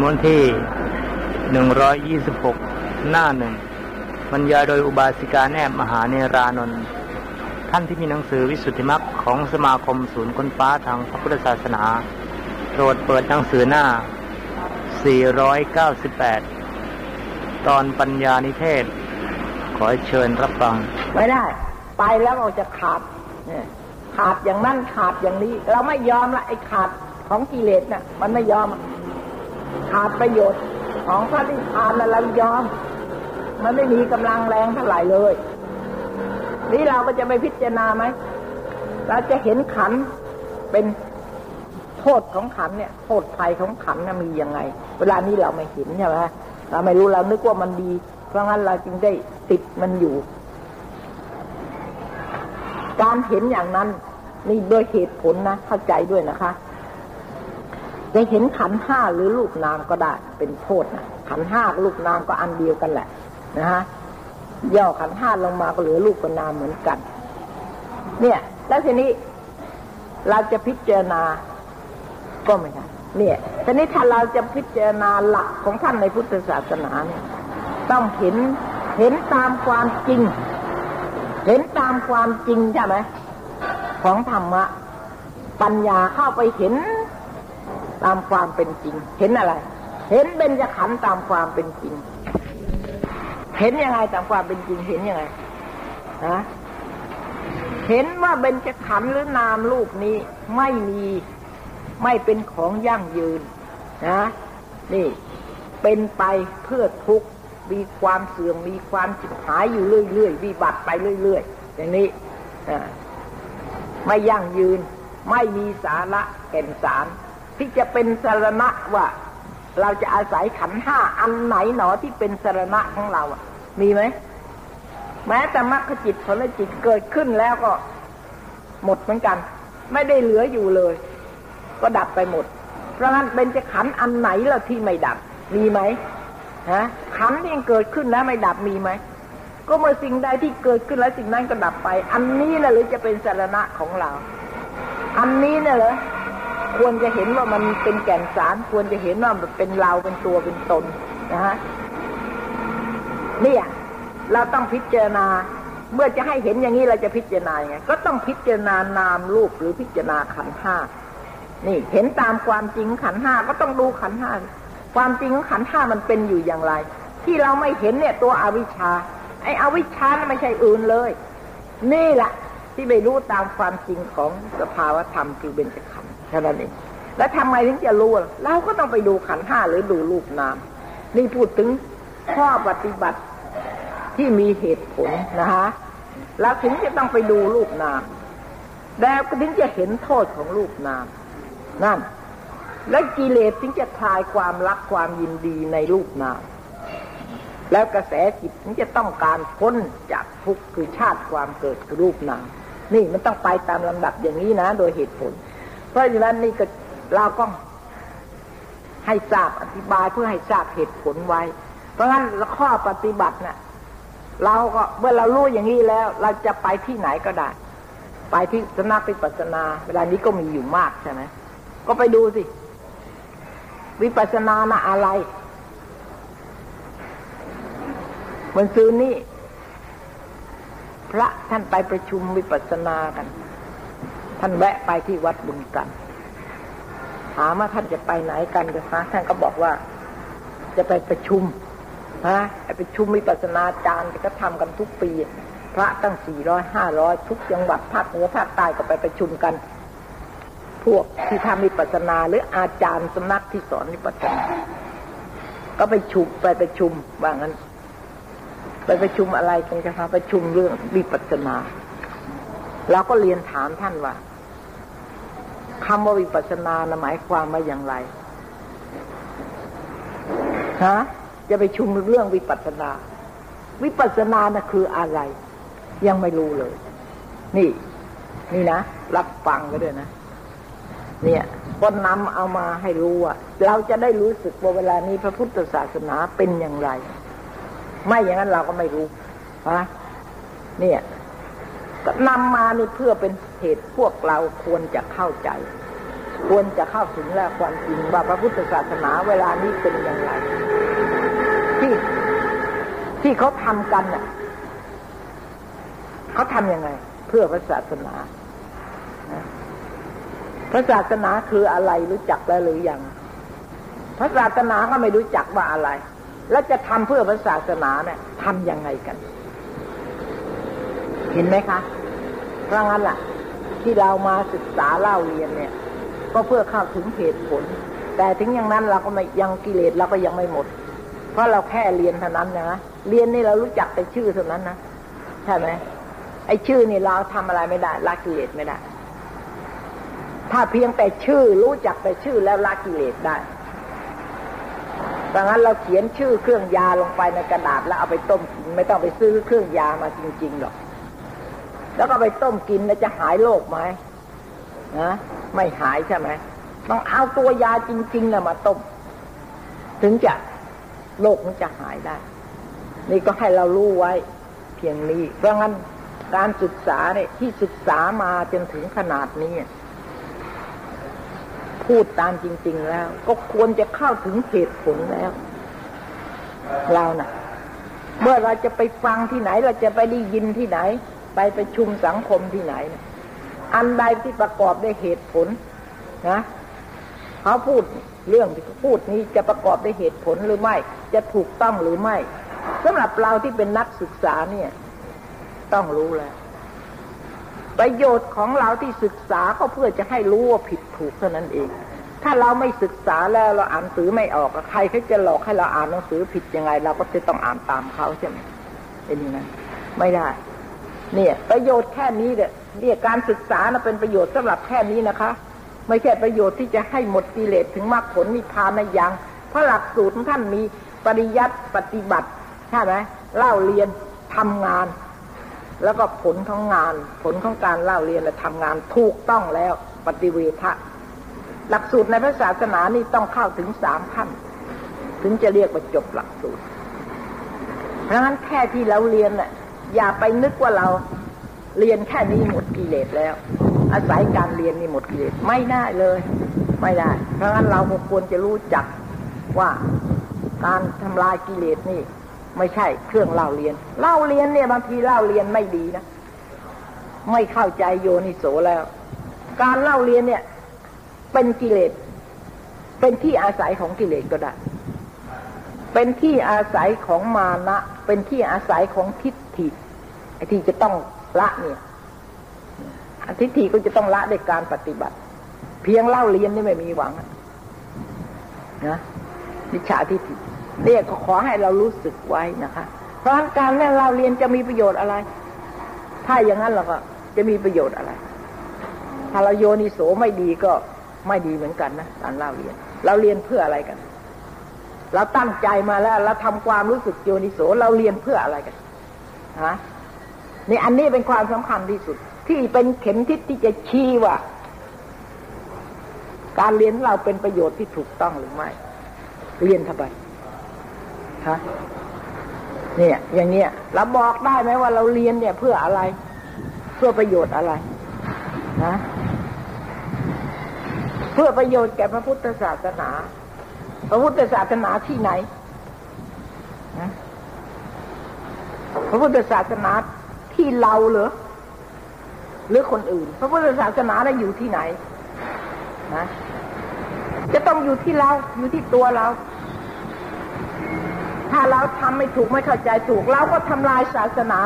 ม้วนที่หนึ่งร้อยยี่สิบหกหน้าหนึ่งบรรยายโดยอุบาสิกาแนบมหาเนรานนท์ท่านที่มีหนังสือวิสุทธิมรรคของสมาคมศูนย์ค้นฟ้าทางพระพุทธศาสนาโปรดเปิดหนังสือหน้า 498 ตอนปัญญานิเทศ ขอเชิญรับฟัง ไม่ได้ ไปแล้วเราจะขาดเนี่ยขาดอย่างนั้นขาดอย่างนี้ เราไม่ยอมละไอ้ขาดของกิเลสน่ะ มันไม่ยอม ขาดประโยชน์ของพระนิพพานน่ะเรายอม มันไม่มีกำลังแรงเท่าไหร่เลย นี่เราก็จะไปพิจารณาไหมเราจะเห็นขันเป็นโทษของขันเนี่ยโทษภัยของขันนะมียังไง เวลานี้เราไม่เห็นใช่ไหมเราไม่รู้เรานึกว่ามันดี เพราะงั้นเราจึงได้ติดมันอยู่ การเห็นอย่างนั้นนี่โดยเหตุผลนะเข้าใจด้วยนะคะ จะเห็นขันห้าหรือลูกนามก็ได้ เป็นโทษนะขันห้าลูกนามก็อันเดียวกันแหละ นะฮะย่อขันห้าลงมาก็เหลือลูกกับนามเหมือนกัน เนี่ย แล้วทีนี้เราจะพิจารณา ก็ไม่ได้เนี่ยทีนี้ถ้าเราจะพิจารณาหลักของท่านในพุทธศาสนาเนี่ย ต้องเห็นเห็นตามความจริง เห็นตามความจริงใช่ไหมของธรรมะปัญญาเข้าไปเห็น ตามความเป็นจริง เห็นอะไร เห็นเบญจขันธ์ตามความเป็นจริง เห็นยังไงตามความเป็นจริงเห็นยังไงฮะเห็นว่าเบญจขันธ์หรือนามรูปนี้ไม่มีไม่เป็นของยั่งยืนนะนี่เป็นไปเพื่อทุกข์มีความเสื่อมมีความจิบหายอยู่เรื่อยๆวิบัติไปเรื่อยๆ อย่างนี้ไม่ยั่งยืน ไม่มีสาระแก่นสาร ที่จะเป็นสารณะว่าเราจะอาศัยขันห้าอันไหนหนอที่เป็นสารณะของเราอะ มีไหมแม้แต่มรรคจิตผลจิตเกิดขึ้นแล้วก็หมดเหมือนกัน ไม่ได้เหลืออยู่เลย ก็ดับไปหมด เพราะงั้นเป็นจะขันอันไหนแล้วที่ไม่ดับ มีไหมฮะขันที่ยังเกิดขึ้นแล้วไม่ดับมีไหมก็เมื่อสิ่งใดที่เกิดขึ้นแล้วสิ่งนั้นก็ดับไป อันนี้นะหรือจะเป็นสารณะของเรา อันนี้เนี่ยเหรอ ควรจะเห็นว่ามันเป็นแก่นสาร ควรจะเห็นว่ามันเป็นเราเป็นตัวเป็นตนนะฮะนี่ยเราต้องพิจารณา เมื่อจะให้เห็นอย่างนี้เราจะพิจารณาไงก็ต้องพิจารณานามรูปหรือพิจารณาขันห้านี่ เห็นตามความจริงขันห้าก็ต้องดูขันห้าความจริงของขันห้ามันเป็นอยู่อย่างไร ที่เราไม่เห็นเนี่ยตัวอวิชชา ไอ้อวิชชานไม่ใช่อื่นเลย นี่แหละที่ไม่รู้ตามความจริงของสภาวธรรมคือเบญจขันธ์ แค่นั้นเองแล้วทำไมถึงจะรู้เราก็ต้องไปดูขันห้าหรือดูรูปนาม นี่พูดถึงข้อปฏิบัติที่มีเหตุผลนะฮะแล้วถึงจะต้องไปดูรูปนาม แล้วก็ถึงจะเห็นโทษของรูปนาม นั่น และกิเลสถึงจะคลายความรักความยินดีในรูปนาม แล้วกระแสจิตถึงจะต้องการพ้นจากทุกข์คือชาติความเกิดรูปนาม นี่มันต้องไปตามลำดับอย่างนี้นะ โดยเหตุผล เพราะฉะนั้นนี่ก็เราก็ให้ทราบอธิบายเพื่อให้ทราบเหตุผลไว้ เพราะฉะนั้นข้อปฏิบัตินะ่ะเราก็เมื่อเรารู้อย่างนี้แล้ว เราจะไปที่ไหนก็ได้ ไปที่สนักปิปัสนา เวลานี้ก็มีอยู่มากใช่ไหมก็ไปดูสิ วิปัสสนานะอะไรเมื่อซื้อนี่ พระท่านไปประชุมวิปัสสนากัน ท่านแวะไปที่วัดบุญกันถามว่าท่านจะไปไหนกันเดี๋ยวคะท่านก็บอกว่า จะไปประชุมฮะไปประชุมวิปัสนาจารย์ก็ทำกันทุกปี พระตั้งสี่ร้อยห้าร้อยทุกจังหวัดภาคเหนือภาคใต้ก็ไปประชุมกัน พวกที่ทำวิปัสนาหรืออาจารย์สำนักที่สอนวิปัสนา ก็ไปชุมไปประชุมว่างั้น ไปประชุมอะไรกันจะพาประชุมเรื่องวิปัสนาเราก็เรียนถามท่านว่า คำว่าวิปัสนาหมายความว่าอย่างไรฮะจะไปชุมเรื่องวิปัสนา วิปัสนานะคืออะไร ยังไม่รู้เลย นี่ นี่นะรับฟังก็ด้วยนะ เนี่ยก็นำเอามาให้รู้ว่าเราจะได้รู้สึกว่าเวลานี้พระพุทธศาสนาเป็นอย่างไร ไม่อย่างนั้นเราก็ไม่รู้ฮะเนี่ยก็นำมานี่เพื่อเป็น เหตุพวกเราควรจะเข้าใจ ควรจะเข้าถึงแล้วความจริงว่าพระพุทธศาสนาเวลานี้เป็นอย่างไร ที่ที่เขาทำกันน่ะเขาทำยังไง เพื่อพระศาสนาพระศาสนาคืออะไรรู้จักแล้วหรือยังพระศาสนาก็ไม่รู้จักว่าอะไร แล้วจะทำเพื่อพระศาสนาเนี่ยทำยังไงกัน เห็นไหมคะเพราะงั้นล่ะ ที่เรามาศึกษาเล่าเรียนเนี่ย ก็เพื่อเข้าถึงเหตุผล แต่ถึงอย่างนั้นเราก็ไม่ยังกิเลสเราก็ยังไม่หมด เพราะเราแค่เรียนเท่านั้นนะเรียนนี่เรารู้จักแต่ชื่อเท่านั้นนะใช่ไหมไอ้ชื่อนี่เราทำอะไรไม่ได้ละกิเลสไม่ได้ ถ้าเพียงแต่ชื่อรู้จักแต่ชื่อแล้วละกิเลสได้ดังนั้นเราเขียนชื่อเครื่องยาลงไปในกระดาษแล้วเอาไปต้มกินไม่ต้องไปซื้อเครื่องยามาจริงๆหรอก แล้วก็ไปต้มกินแล้วจะหายโรคไหมนะไม่หายใช่ไหมต้องเอาตัวยาจริงๆนะมาต้ม ถึงจะโรคมันจะหายได้ นี่ก็ให้เรารู้ไว้ เพียงนี้ เพราะงั้นการศึกษาเนี่ยที่ศึกษามาจนถึงขนาดนี้ พูดตามจริง ๆ แล้ว ก็ควรจะเข้าถึงเหตุผลแล้ว เรานะ่ะ เมื่อเราจะไปฟังที่ไหน เราจะไปได้ยินที่ไหน ไปไปชุมสังคมที่ไหน อันใดที่ประกอบด้วยเหตุผลนะเขาพูดเรื่องที่เขาพูดนี้จะประกอบด้วยเหตุผลหรือไม่ จะถูกต้องหรือไม่สำหรับเราที่เป็นนักศึกษาเนี่ย ต้องรู้แล้ว ประโยชน์ของเราที่ศึกษาก็เพื่อจะให้รู้ว่าผิดถูกเท่านั้นเอง ถ้าเราไม่ศึกษาแล้วเราอ่านหนังสือไม่ออกใครเขาจะหลอกให้เราอ่านหนังสือผิดยังไง เราก็จะต้องอ่านตามเขาใช่ไหมเป็นอย่างนั้นไม่ได้ เนี่ย ประโยชน์แค่นี้เนี่ยเนี่ยการศึกษานะเป็นประโยชน์สำหรับแค่นี้นะคะ ไม่ใช่ประโยชน์ที่จะให้หมดกิเลสถึงมรรคผลนิพพานในอย่างเพราะหลักสูตรท่านมีปริยัติปฏิบัติใช่ไหมเล่าเรียนทำงาน แล้วก็ผลของงาน ผลของการเล่าเรียนและทำงานถูกต้องแล้วปฏิเวทะหลักสูตรในพระศาสนานี่ต้องเข้าถึงสามขั้น ถึงจะเรียกว่าจบหลักสูตรเพราะฉะนั้นแค่ที่เราเรียนน่ะ อย่าไปนึกว่าเราเรียนแค่นี้หมดกิเลสแล้ว อาศัยการเรียนนี่หมดกิเลสไม่ได้เลย ไม่ได้ เพราะฉะนั้นเราควรจะรู้จักว่าการทำลายกิเลสนี่ ไม่ใช่เครื่องเล่าเรียนเล่าเรียนเนี่ยบางทีเล่าเรียนไม่ดีนะไม่เข้าใจโยนิโสแล้ว การเล่าเรียนเนี่ย เป็นกิเลสเป็นที่อาศัยของกิเลสก็ได้ เป็นที่อาศัยของมานะ เป็นที่อาศัยของทิฏฐิ ที่จะต้องละเนี่ยทิฏฐิก็จะต้องละด้วยการปฏิบัติ เพียงเล่าเรียนนี่ไม่มีหวังนะวิชาทิฏฐิเรียกก็ขอให้เรารู้สึกไว้นะคะ เพราะการเล่นเราเรียนจะมีประโยชน์อะไร ถ้าอย่างนั้นเราก็จะมีประโยชน์อะไร ถ้าเราโยนิโสไม่ดีก็ไม่ดีเหมือนกันนะการเล่าเรียน เราเรียนเพื่ออะไรกัน เราตั้งใจมาแล้ว เราทำความรู้สึกโยนิโสเราเรียนเพื่ออะไรกันฮะ นี่อันนี้เป็นความสำคัญที่สุด ที่เป็นเข็มทิศที่จะชี้ว่า การเรียนเราเป็นประโยชน์ที่ถูกต้องหรือไม่ เรียนทำไมฮะเนี่ย อย่างเนี้ยเราบอกได้ไหมว่าเราเรียนเนี่ย เพื่ออะไร เพื่อประโยชน์อะไรนะเพื่อประโยชน์แก่พระพุทธศาสนา พระพุทธศาสนาที่ไหนนะพระพุทธศาสนา ที่เราเหรอหรือคนอื่น พระพุทธศาสนาเราอยู่ที่ไหนนะจะต้องอยู่ที่เราอยู่ที่ตัวเรา ถ้าเราทำไม่ถูกไม่เข้าใจถูก เราก็ทำลายศาสนา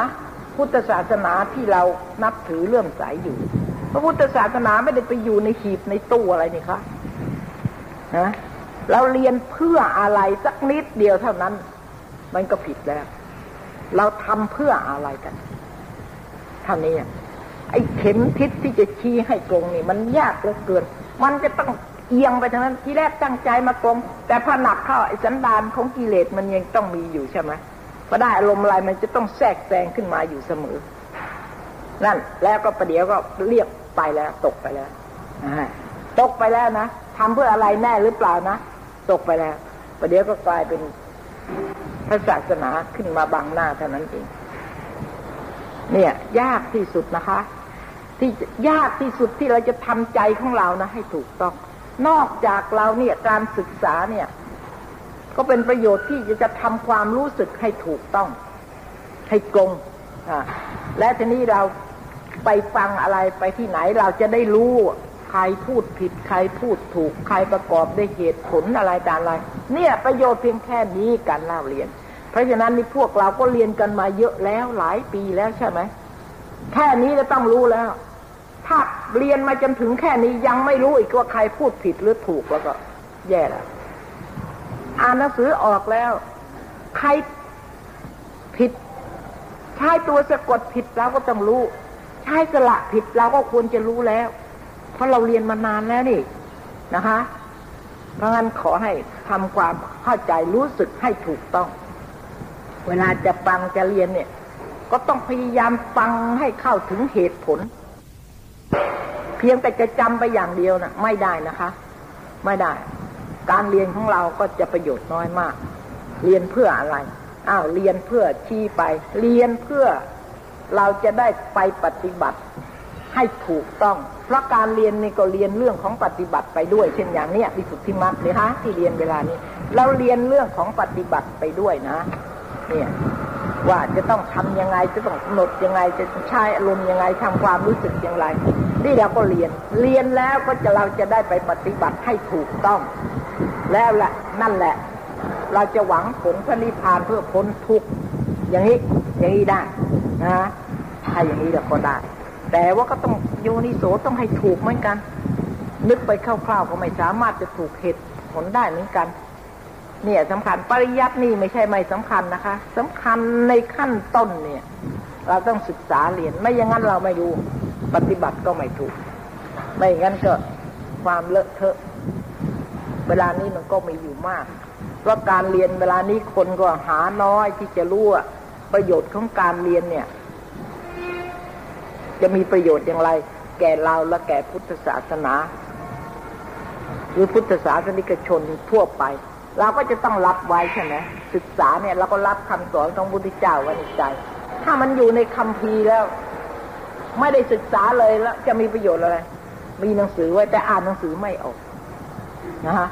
พุทธศาสนาที่เรานับถือเลื่อมใสอยู่ พระพุทธศาสนาไม่ได้ไปอยู่ในหีบในตู้อะไรนี่คะนะเราเรียนเพื่ออะไรสักนิดเดียวเท่านั้น มันก็ผิดแล้ว เราทำเพื่ออะไรกัน ท่านนี้ไอ้เข็มทิศที่จะชี้ให้ตรงนี่มันยากเหลือเกิน มันจะต้องเอียงไปทางนั้นที่แรกตั้งใจมากลมแต่พอหนักเข้าไอ้สันดานของกิเลสมันยังต้องมีอยู่ใช่ไหมพอได้อารมณ์อะไรมันจะต้องแทรกแซงขึ้นมาอยู่เสมอ นั่น แล้วก็ประเดี๋ยวก็เรียกไปแล้ว ตกไปแล้วตกไปแล้วนะทำเพื่ออะไรแน่หรือเปล่านะตกไปแล้วประเดี๋ยวก็กลายเป็นพระศาสนาขึ้นมาบังหน้าเท่านั้นเอง เนี่ย ยากที่สุดนะคะ ที่ยากที่สุดที่เราจะทำใจของเรานะ ให้ถูกต้อง นอกจากเราเนี่ยการศึกษาเนี่ย ก็เป็นประโยชน์ที่จะจะทำความรู้สึกให้ถูกต้อง ให้ตรงอ่าและทีนี้เราไปฟังอะไรไปที่ไหนเราจะได้รู้ใครพูดผิดใครพูดถูก ใครประกอบด้วยเหตุผลอะไรต่างอะไรเนี่ยประโยชน์เพียงแค่นี้การเล่าเรียน ราะฉะนั้นนี่พวกเราก็เรียนกันมาเยอะแล้วหลายปีแล้วใช่ไหมแค่นี้จะต้องรู้แล้ว ถ้าเรียนมาจนถึงแค่นี้ยังไม่รู้อีกว่าใครพูดผิดหรือถูกแล้วก็ แย่แล้วอ่านหนังสือออกแล้ว ใครผิดใช้ตัวสะกดผิดเราก็ต้องรู้ ใช้สละผิดเราก็ควรจะรู้แล้ว เพราะเราเรียนมานานแล้วนี่นะคะ เพราะงั้นขอให้ทำความเข้าใจรู้สึกให้ถูกต้อง เวลาจะฟังจะเรียนเนี่ย ก็ต้องพยายามฟังให้เข้าถึงเหตุผล เพียงแต่จะจำไปอย่างเดียวนะ่ะ ไม่ได้นะคะ ไม่ได้ การเรียนของเราก็จะประโยชน์น้อยมาก เรียนเพื่ออะไรอ้าวเรียนเพื่อชี้ไป เรียนเพื่อเราจะได้ไปปฏิบัติให้ถูกต้อง เพราะการเรียนนี่ก็เรียนเรื่องของปฏิบัติไปด้วย เช่นอย่างเนี้ยวิสุทธิมรรคเลยฮะที่เรียนเวลานี้ เราเรียนเรื่องของปฏิบัติไปด้วยนะ เนี่ย ว่าจะต้องทำยังไงจะต้องกำหนดยังไงจะใช้อารมณ์ยังไงทำความรู้สึกอย่างไร นี่เราก็เรียน เรียนแล้วก็จะเราจะได้ไปปฏิบัติให้ถูกต้อง แล้วแหละนั่นแหละ เราจะหวังผลพระนิพพานเพื่อพ้นทุกข์อย่างนี้อย่างนี้ได้นะถ้าอย่างนี้เราก็ได้ แต่ว่าก็ต้องโยนิโสต้องให้ถูกเหมือนกัน นึกไปคร่าวๆก็ไม่สามารถจะถูกเหตุผลได้เหมือนกัน เนี่ยสำคัญปริยัตินี่ไม่ใช่ไม่สำคัญนะคะสำคัญในขั้นต้นเนี่ย เราต้องศึกษาเรียนไม่อย่างนั้นเราไม่รู้ปฏิบัติก็ไม่ถูก ไม่อย่างนั้นก็ความเลอะเทอะ เวลานี้มันก็มีอยู่มาก เพราะการเรียนเวลานี้คนก็หาน้อยที่จะรู้ประโยชน์ของการเรียนเนี่ย จะมีประโยชน์อย่างไร แก่เราและแก่พุทธศาสนา หรือพุทธศาสนิกชนทั่วไป เราก็จะต้องรับไว้ใช่ไหมศึกษาเนี่ยเราก็รับคำสอนของพุทธเจ้าไว้ในใจ ถ้ามันอยู่ในคำพีแล้ว ไม่ได้ศึกษาเลยแล้ว จะมีประโยชน์อะไร มีหนังสือไว้แต่อ่านหนังสือไม่ออกนะฮะ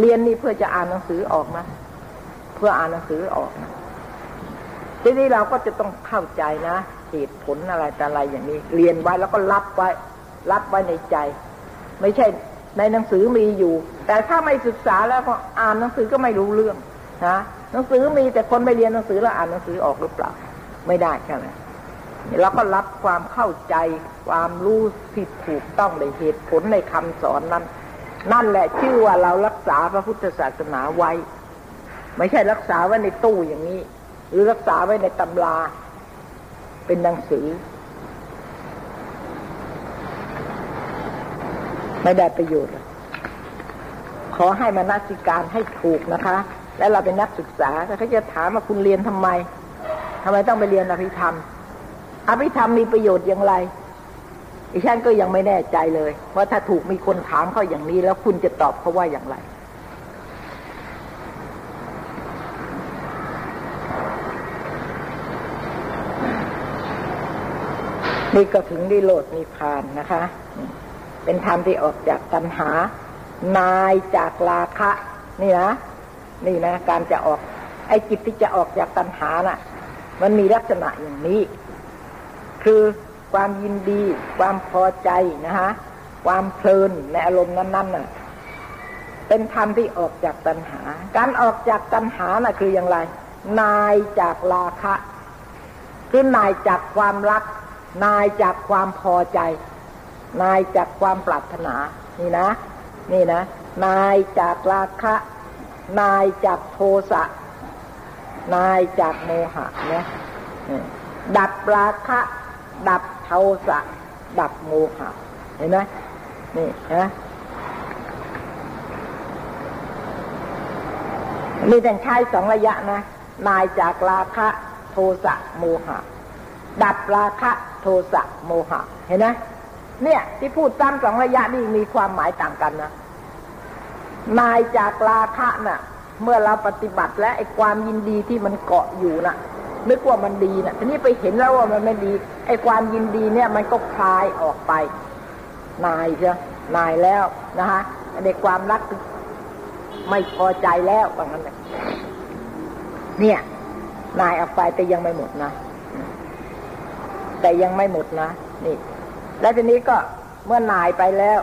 เรียนนี่เพื่อจะอ่านหนังสือออกนะเพื่ออ่านหนังสือออกนะทีนี้เราก็จะต้องเข้าใจนะเหตุผลอะไรแต่อะไรอย่างนี้ เรียนไว้แล้วก็รับไว้ รับไว้ในใจ ไม่ใช่ ในหนังสือมีอยู่ แต่ถ้าไม่ศึกษาแล้วก็อ่านหนังสือก็ไม่รู้เรื่องนะหนังสือมีแต่คนไม่เรียนหนังสือแล้วอ่านหนังสือออกหรือเปล่า ไม่ได้ใช่ไหมเราก็รับความเข้าใจความรู้ที่ถูกต้องในเหตุผลในคำสอนนั้น นั่นแหละชื่อว่าเรารักษาพระพุทธศาสนาไว้ ไม่ใช่รักษาไว้ในตู้อย่างนี้ หรือรักษาไว้ในตำรา เป็นหนังสือ ไม่ได้ประโยชน์ ขอให้มานักสิการให้ถูกนะคะ และเราเป็นนักศึกษาเขาจะถามว่าคุณเรียนทำไมทำไมต้องไปเรียนอภิธรรม อภิธรรมมีประโยชน์อย่างไรอีฉันก็ยังไม่แน่ใจเลยว่าถ้าถูกมีคนถามเขาอย่างนี้ แล้วคุณจะตอบเขาว่าอย่างไร นี่ก็ถึงนิโรดนิพานนะคะ เป็นธรรมที่ออกจากตัณหา นายจากราคะนี่นะนี่นะ การจะออก ไอ้จิตที่จะออกจากตัณหาน่ะ มันมีลักษณะอย่างนี้ คือความยินดี ความพอใจนะฮะความเพลินในอารมณ์นั้นๆน่ะ เป็นธรรมที่ออกจากตัณหา การออกจากตัณหาน่ะ คืออย่างไร นายจากราคะ คือนายจากความรัก นายจากความพอใจ นายจากความปรารถนา นี่นะ นี่นะ นายจากราคะ นายจากโทสะ นายจากโมหะนะดับราคะ ดับโทสะ ดับโมหะ เห็นไหมนี่นะนี่แต่ใช้สองระยะนะ นายจากราคะโทสะโมหะ ดับราคะโทสะโมหะ เห็นไหม เนี่ย ที่พูดตามสองระยะนี่มีความหมายต่างกันนะนายจากราคะน่ะ เมื่อเราปฏิบัติและไอ้ความยินดีที่มันเกาะอยู่น่ะนึกว่ามันดีนะทีนี้ไปเห็นแล้วว่ามันไม่ดี ไอ้ความยินดีเนี่ย มันก็คลายออกไป นายเชียนายแล้วนะฮะในความรักไม่พอใจแล้วว่างั้นเลยเนี่ย นายออกไปแต่ยังไม่หมดนะ แต่ยังไม่หมดนะ นี่ แล้วทีนี้ก็เมื่อนายไปแล้ว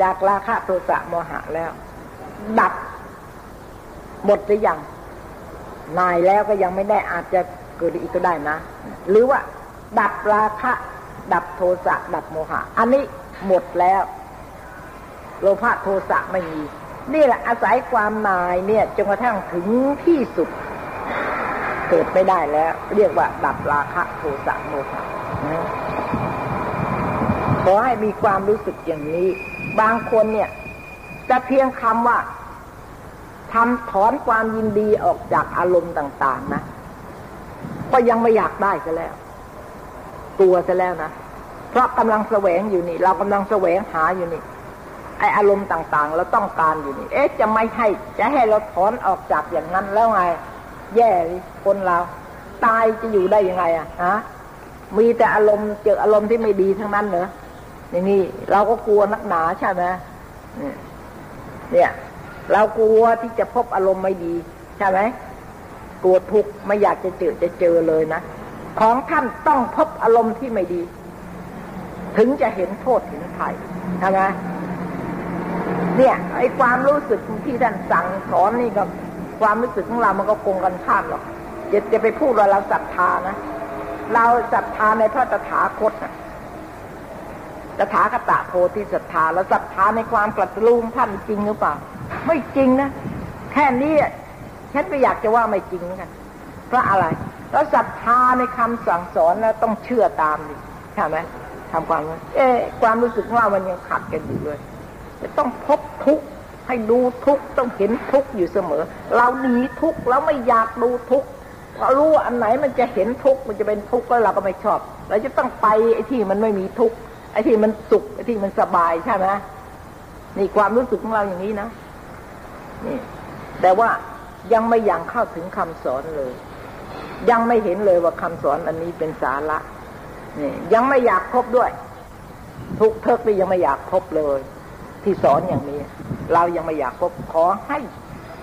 จากราคะโทสะโมหะแล้ว ดับ หมดหรือยังนายแล้วก็ยังไม่ได้อาจจะเกิดอีกก็ได้นะ หรือว่า ดับราคะ ดับโทสะดับโมหะ อันนี้หมดแล้ว โลภะโทสะไม่มี นี่แหละอาศัยความนายเนี่ยจนกระทั่งถึงที่สุด เกิดไม่ได้แล้ว เรียกว่า ดับราคะโทสะโมหะ อให้มีความรู้สึกอย่างนี้ บางคนเนี่ยจะเพียงคำว่าทำถอนความยินดีออกจากอารมณ์ต่าง ๆ นะ ก็ยังไม่อยากได้ซะแล้ว ตัวซะแล้วนะ เพราะกำลังแสวงอยู่นี่ เรากำลังแสวงหาอยู่นี่ไออารมณ์ต่างๆ เราต้องการอยู่นี่ เอ๊ะจะไม่ให้ จะให้เราถอนออกจากอย่างนั้นแล้วไง แย่คนเรา ตายจะอยู่ได้ยังไงอะฮะมีแต่อารมณ์เจออารมณ์ที่ไม่ดีทั้งนั้นเหรอ อย่างนี้เราก็กลัวนักหนาใช่ไหมเนี่ย เรากลัวที่จะพบอารมณ์ไม่ดี ใช่ไหมกลัวทุกข์ไม่อยากจะเจอจะเจอเลยนะของท่านต้องพบอารมณ์ที่ไม่ดี ถึงจะเห็นโทษเห็นภัยใช่ไหมเนี่ยไอ้ความรู้สึกที่ท่านสั่งสอนนี่กับความรู้สึกของเรามันก็คงกันข้ามหรอกจะจะไปพูดว่าเราศรัทธานะเราศรัทธาในพระตถาคตนะ ตถาคตโพธิศรัทธาแล้วศรัทธาในความกลัดลูงท่านจริงหรือเปล่า ไม่จริงนะ แค่นี้ฉันไม่อยากจะว่าไม่จริงกันเพราะอะไร แล้วศรัทธาในคำสั่งสอนแล้วต้องเชื่อตามดิใช่ไหมทำความเอ๊ความรู้สึกว่ามันยังขัดกันอยู่เลยจะต้องพบทุกข์ให้ดูทุกข์ต้องเห็นทุกข์อยู่เสมอ เราหนีทุกข์แล้วไม่อยากดูทุกข์เรารู้อันไหนมันจะเห็นทุกข์มันจะเป็นทุกข์แล้วเราก็ไม่ชอบ เราจะต้องไปไอ้ที่มันไม่มีทุกข์ ไอ้ที่มันสุขไอ้ที่มันสบายใช่ไหมนี่ความรู้สึกของเราอย่างนี้นะนี่ แต่ว่ายังไม่ยังเข้าถึงคำสอนเลย ยังไม่เห็นเลยว่าคำสอนอันนี้เป็นสาระนี่ยังไม่อยากพบด้วย ทุกเทิกนี่ยังไม่อยากพบเลย ที่สอนอย่างนี้ เรายังไม่อยากพบขอให้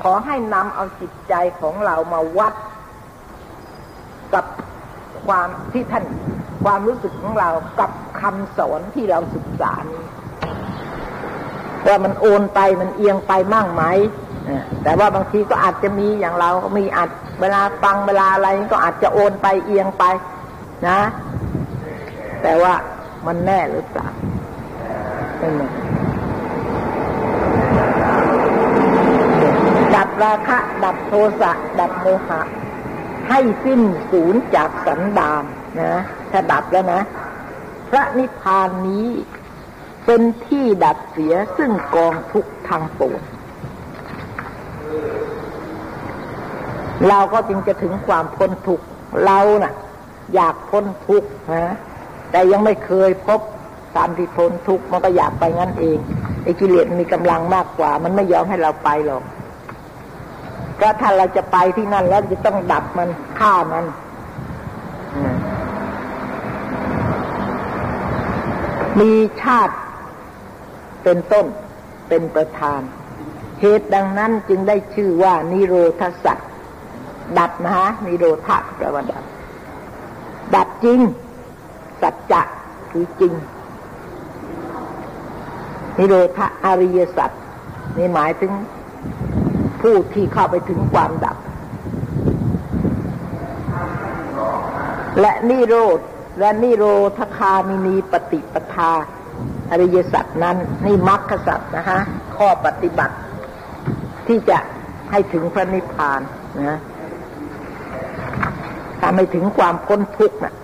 ขอให้นำเอาจิตใจของเรามาวัด กับ ความที่ท่านความรู้สึกของเรากับคำสอนที่เราศึกษานี้ว่ามันโอนไปมันเอียงไปมั่งไหมแต่ว่าบางทีก็อาจจะมีอย่างเราก็มีอาจเวลาฟังเวลาอะไรก็อาจจะโอนไปเอียงไปนะ แต่ว่ามันแน่หรือเปล่าไม่แน่ดับราคะ ดับโทสะ ดับโมหะ ให้สิ้นศูนย์จากสันดานนะถ้าดับแล้วนะ พระนิพพานนี้เป็นที่ดับเสียซึ่งกองทุกทางปวงเราก็จึงจะถึงความพ้นทุกข์เรานะ่ะ อยากพ้นทุกข์นะแต่ยังไม่เคยพบตามที่พ้นทุกข์มันก็อยากไปงั้นเองไอ้กิเลสมีกำลังมากกว่า มันไม่ยอมให้เราไปหรอก ก็ถ้าเราจะไปที่นั่นแล้วจะต้องดับมันฆ่ามันมีชาติเป็นต้นเป็นประธาน เหตุดังนั้นจึงได้ชื่อว่า นิโรธสัตว์ดับนะฮะนิโรธะแปลว่าดับ ดับจริง สัจจะคือจริง นิโรธอริยสัจนี่หมายถึง ผู้ที่เข้าไปถึงความดับ และนิโรธและนิโรธคามินีปฏิปทา อริยสัจนั้นนี่มรรคสัจนะฮะข้อปฏิบัติ ที่จะให้ถึงพระนิพพานนะถ้าไม่ถึงความพ้นทุกข์นะ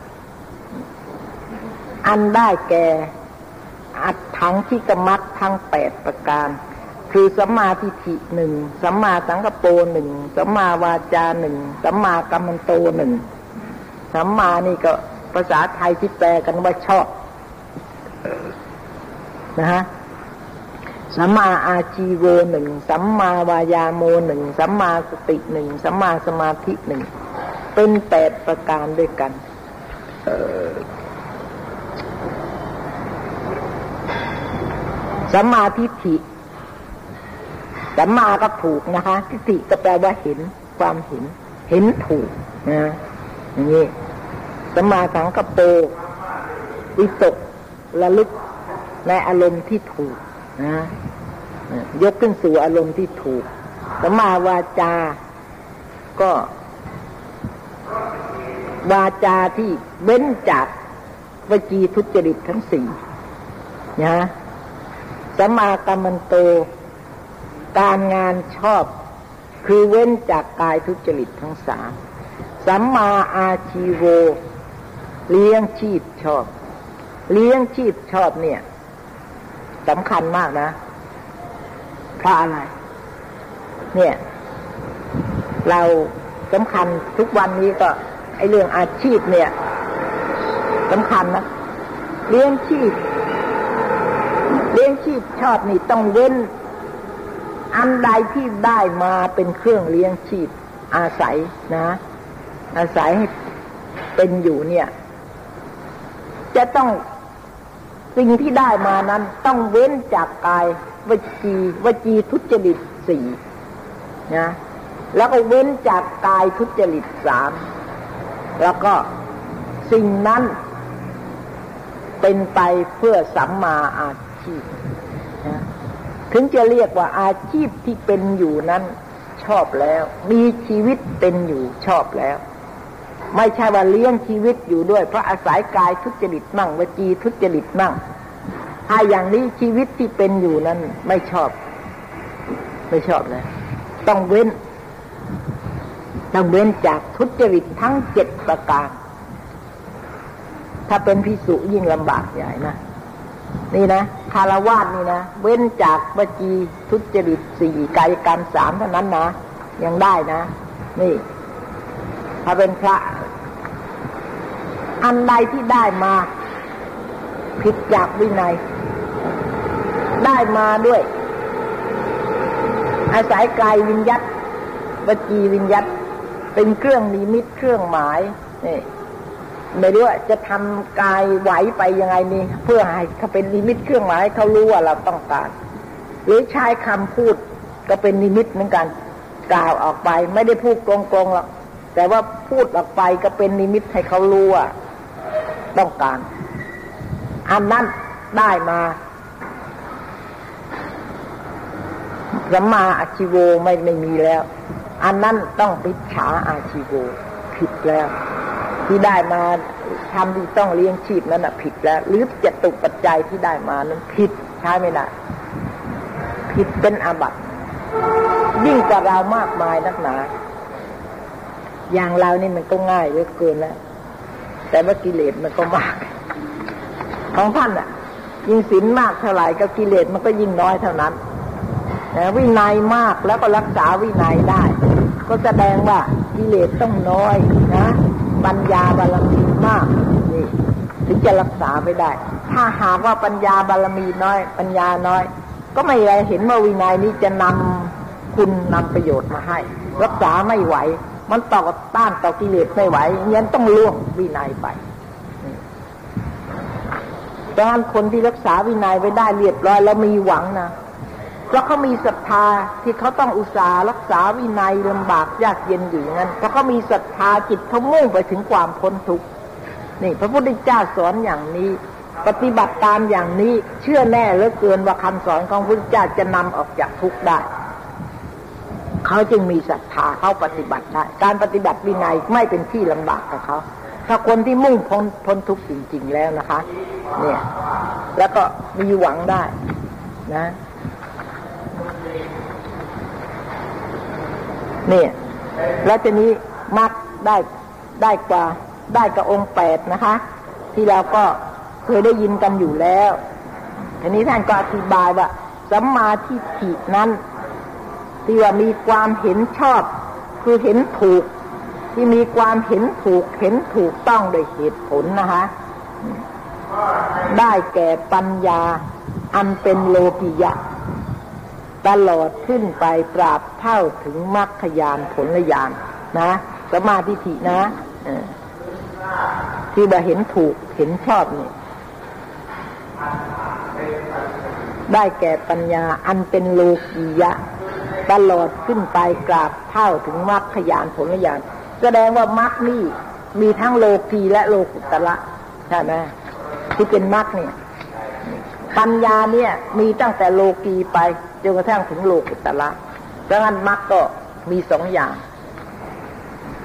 อันได้แก่อัดทั้งที่กมัดทั้งแปดประการ คือสัมมาทิฏฐิหนึ่งสัมมาสังกปรหนึ่งสัมมาวาจาหนึ่งสัมมากัมมันโตหนึ่งสัมมานี่ก็ภาษาไทยที่แปลกันว่าชอบนะฮะสัมมาอาชีโวหนึ่งสัมมาวายาโมหนึ่งสัมมาสติหนึ่งสัมมาสมาธิหนึ่งเป็นแปดประการด้วยกันสัมมาทิฏฐิ สัมมาก็ถูกนะคะทิฏฐิก็แปลว่าเห็นความเห็น เห็นถูกนะอย่างนี้สัมมาสังกปรวิตกระลึกในอารมณ์ที่ถูกนะยกขึ้นสู่อารมณ์ที่ถูกสัมมาวาจา ก็ วาจาที่เว้นจากวจีทุจริตทั้งสี่นะสัมมากรรมันโต การงานชอบ คือเว้นจากกายทุจริตทั้งสามสัมมาอาชีโว เลี้ยงชีพชอบ เลี้ยงชีพชอบเนี่ยสำคัญมากนะเพราะอะไร เนี่ย เราสำคัญทุกวันนี้ก็ ไอเรื่องอาชีพเนี่ยสำคัญนะเลี้ยงชีพเลี้ยงชีพชอบนี่ต้องเว้น อันใดที่ได้มาเป็นเครื่องเลี้ยงชีพ อาศัยนะ อาศัยให้เป็นอยู่เนี่ย จะต้องสิ่งที่ได้มานั้น ต้องเว้นจากกายวจีวจีทุจริตสี่นะแล้วก็เว้นจากกายทุจริตสามแล้วก็สิ่งนั้นเป็นไปเพื่อสัมมาอาชีพ ถึงจะเรียกว่าอาชีพที่เป็นอยู่นั้นชอบแล้ว มีชีวิตเป็นอยู่ชอบแล้ว ไม่ใช่ว่าเลี้ยงชีวิตอยู่ด้วย เพราะอาศัยกายทุจริตมั่งวจีทุจริตมั่งถ้าอย่างนี้ชีวิตที่เป็นอยู่นั้นไม่ชอบ ไม่ชอบเลยต้องเว้นต้องเว้นจากทุจริตทั้งเจ็ดประการ ถ้าเป็นพิสุยิ่งลำบากใหญ่นะ นี่นะคารวาสนี่นะ เว้นจากวจีทุจริตสี่กายกรรมสามเท่านั้นนะยังได้นะ นี่ ถ้าเป็นพระ อันใดที่ได้มา ผิดจากวินัย ได้มาด้วย อาศัยกายวิญญัตวจีวิญญัตเป็นเครื่องนิมิตเครื่องหมายนี่ ไม่รู้ว่าจะทำกายไหวไปยังไงนี่เพื่อให้เขาเป็นนิมิตเครื่องหมายเขารู้ว่าเราต้องการ หรือใช้คำพูดก็เป็นนิมิตเหมือนกันกล่าวออกไป ไม่ได้พูดกลงๆหรอกแต่ว่าพูดออกไปก็เป็นนิมิตให้เขารู้ว่าต้องการ อันนั้นได้มาสัมมาอาชีโวไม่ไม่มีแล้ว อันนั้นต้องปิดฉาอาชีโว ผิดแล้ว ที่ได้มาทำที่ต้องเลี้ยงชีพนั้นนะผิดแล้ว หรือจตุปัจจัยที่ได้มานั้นผิดใช่ไหมนะผิดเป็นอาบัติยิ่งกว่าเรามากมายนักหนา อย่างเรานี่มันก็ง่ายเหลือเกินแล้วแต่ว่ากิเลสมันก็มาก ของท่านอะ ยิ่งศีลมากเท่าไหร่ก็กิเลสมันก็ยิ่งน้อยเท่านั้นแต่วินัยมากแล้วก็รักษาวินัยได้ ก็แสดงว่า กิเลสต้องน้อยนะปัญญาบารมีมากนี่ถึงจะรักษาไม่ได้ ถ้าหากว่าปัญญาบารมีน้อย ปัญญาน้อย ก็ไม่ไรเห็นว่าวินัยนี้จะนำคุณนำประโยชน์มาให้ รักษาไม่ไหว มันต่อต้านต่อกิเลสไม่ไหวงั้นต้องล่วงวินัยไปดังนั้นคนที่รักษาวินัยไว้ได้เรียบร้อยแล้วมีหวังนะ เพราะเขามีศรัทธาที่เขาต้องอุตส่าห์รักษาวินัยลำบากยากเย็นอยู่งั้นเพราะเขามีศรัทธาจิตเขามุ่งไปถึงความพ้นทุกข์นี่ พระพุทธเจ้าสอนอย่างนี้ ปฏิบัติตามอย่างนี้เชื่อแน่เหลือเกินว่าคำสอนของพระพุทธเจ้าจะนำออกจากทุกข์ได้เขาจึงมีศรัทธาเขาปฏิบัติได้การปฏิบัติวินัยไม่เป็นที่ลำบากกับเขาถ้าคนที่มุ่งพ้นพ้นทุกข์จริงๆแล้วนะคะ เนี่ย แล้วก็มีหวังได้ นะ เนี่ยแล้วทีนี้มักได้ได้กว่าได้กับองค์แปดนะคะ ที่เราก็เคยได้ยินกันอยู่แล้วทีนี้ท่านก็อธิบายว่าสัมมาทิฏฐินั้นที่ว่ามีความเห็นชอบ คือเห็นถูก ที่มีความเห็นถูกเห็นถูกต้องโดยเหตุผลนะคะ ได้แก่ปัญญา อันเป็นโลกิยะ ตลอดขึ้นไปปราบเท่าถึงมรรคยานผลยานนะสมาธิฐินะที่ว่าเห็นถูกเห็นชอบนี่ได้แก่ปัญญาอันเป็นโลกียะ ตลอดขึ้นไปกราบเท่าถึงมรรคยานผลญาณแสดงว่ามรรคนี่มีทั้งโลกีและโลกุตระใช่ไหมที่เป็นมรรคเนี่ย ปัญญาเนี่ย มีตั้งแต่โลกีไป จนกระทั่งถึงโลกุตระดังนั้นมรรคก็มีสองอย่าง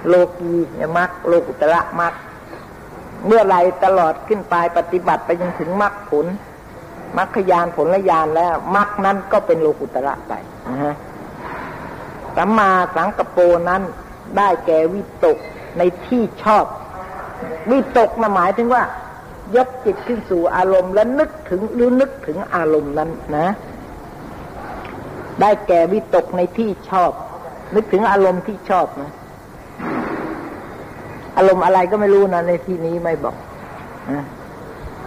โลกีมรรคโลกุตระมรรคเมื่อไรตลอดขึ้นไปปฏิบัติไปจนถึงมรรคผลมรรคยานผลละยานแล้วมรรคนั้นก็เป็นโลกุตระไปนะฮะสัมมาสังกปรนั้นได้แก่วิตกในที่ชอบ วิตกนะหมายถึงว่า ยกจิตขึ้นสู่อารมณ์และนึกถึงหรือนึกถึงอารมณ์นั้นนะ ได้แก่วิตกในที่ชอบ นึกถึงอารมณ์ที่ชอบนะอารมณ์อะไรก็ไม่รู้นะในที่นี้ไม่บอกนะ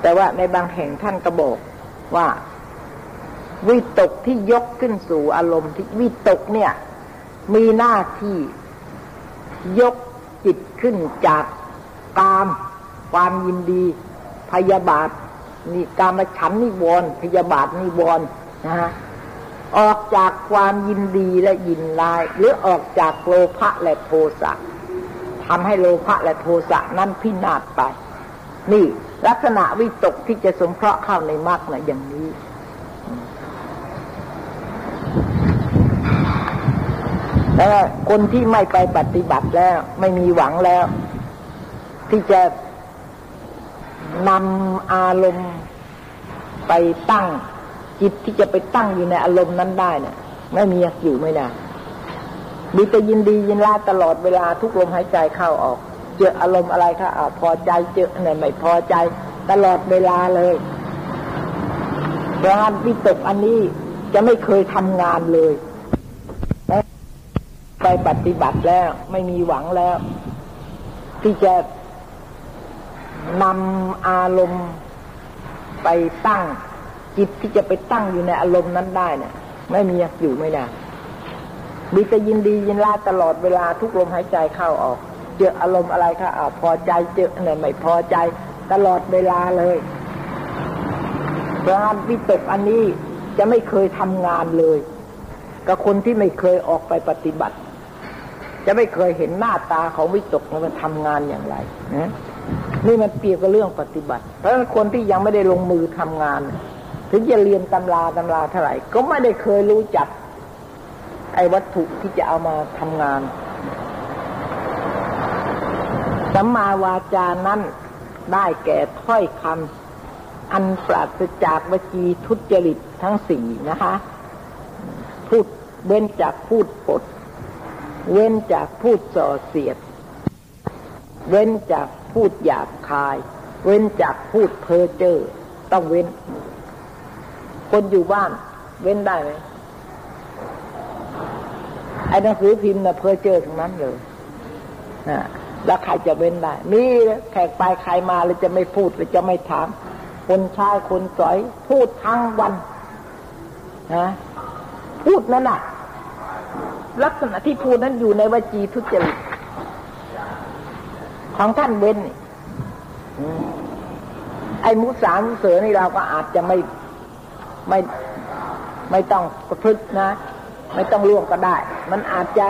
แต่ว่าในบางแห่งท่านก็บอกว่า วิตกที่ยกขึ้นสู่อารมณ์ที่วิตกเนี่ย มีหน้าที่ยกจิตขึ้นจากกาม ความยินดี พยาบาทนี่กามฉันนิวรณ์พยาบาทนิวรณ์นะฮะ ออกจากความยินดีและยินลาย หรือออกจากโลภะและโทสะทำให้โลภะและโทสะนั้นพินาศไป นี่ ลักษณะวิตกที่จะสมเคราะห์เข้าในมรรคนะอย่างนี้แล้วคนที่ไม่ไปปฏิบัติแล้ว ไม่มีหวังแล้ว ที่จะนำอารมณ์ไปตั้ง จิตที่จะไปตั้งอยู่ในอารมณ์นั้นได้เนี่ยไม่มีอยู่ไม่ได้มีแต่ยินดียินร้ายตลอดเวลาทุกลมหายใจเข้าออก เจออารมณ์อะไรคะอ่าพอใจเจอเนี่ยไม่พอใจตลอดเวลาเลยงานวิตกอันนี้จะไม่เคยทำงานเลยไปปฏิบัติแล้วไม่มีหวังแล้ว ที่จะนำอารมณ์ไปตั้ง จิตที่จะไปตั้งอยู่ในอารมณ์นั้นได้เนี่ยไม่มีอยู่ไม่ได้มีแต่ยินดียินร้าตลอดเวลาทุกลมหายใจเข้าออก เจออารมณ์อะไรคะอ่าพอใจเจอเนี่ยไม่พอใจตลอดเวลาเลยเพราะวิตกอันนี้จะไม่เคยทำงานเลย กับคนที่ไม่เคยออกไปปฏิบัติ จะไม่เคยเห็นหน้าตาของวิตกมันทำงานอย่างไรนะนี่มันเปรียบกับเรื่องปฏิบัติ เพราะฉะนั้นคนที่ยังไม่ได้ลงมือทำงาน ถึงจะเรียนตำราตำราเท่าไหร่ ก็ไม่ได้เคยรู้จัก ไอ้วัตถุที่จะเอามาทำงานสัมมาวาจานั้นได้แก่ถ้อยคำอันปราศจากวจีทุจริตทั้งสี่นะคะ พูดเบ้นจากพูดปด เว้นจากพูดส่อเสียด เว้นจากพูดหยาบคาย เว้นจากพูดเพ้อเจ้อต้องเว้น คนอยู่บ้าน เว้นได้ไหมไอ้หนังสือพิมพ์นะเพ้อเจอทั้งนั้นเลยนะแล้วใครจะเว้นได้ มีแขกไปใครมาเลยจะไม่พูดเลยจะไม่ถาม คนชายคนสอย พูดทั้งวันนะพูดนั่นน่ะ ลักษณะที่พูดนั้นอยู่ในวจีทุจริตของท่านเว้นไอ้มุสามุเสือนี่เราก็อาจจะไม่ ไม่ไม่ต้องประพฤตินะ ไม่ต้องล่วงก็ได้ มันอาจจะ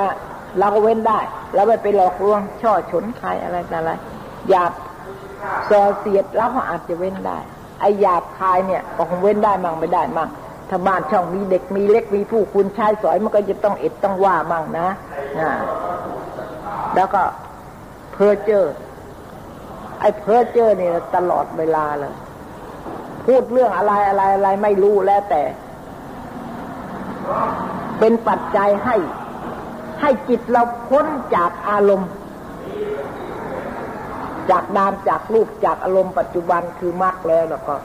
เราก็เว้นได้แล้วไม่ไปหลอกลวง ช่อฉนใครอะไรแต่อะไรหยาบซอเสียดเราก็อาจจะเว้นได้ไอหยาบคายเนี่ยก็คงเว้นได้มั่งไม่ได้มั่งถ้าบ้านช่องมีเด็กมีเล็กมีผู้คุณชายสอยมันก็จะต้องเอ็ดต้องว่ามั่งนะนะแล้วก็เพอเจอไอเพอเจอเนี่ยตลอดเวลาเลย พูดเรื่องอะไรอะไรอะไรไม่รู้แล้วแต่ เป็นปัจจัยให้ ให้จิตเราพ้นจากอารมณ์ จากดามจากรูปจากอารมณ์ปัจจุบันคือมรรคแล้วแล้วก็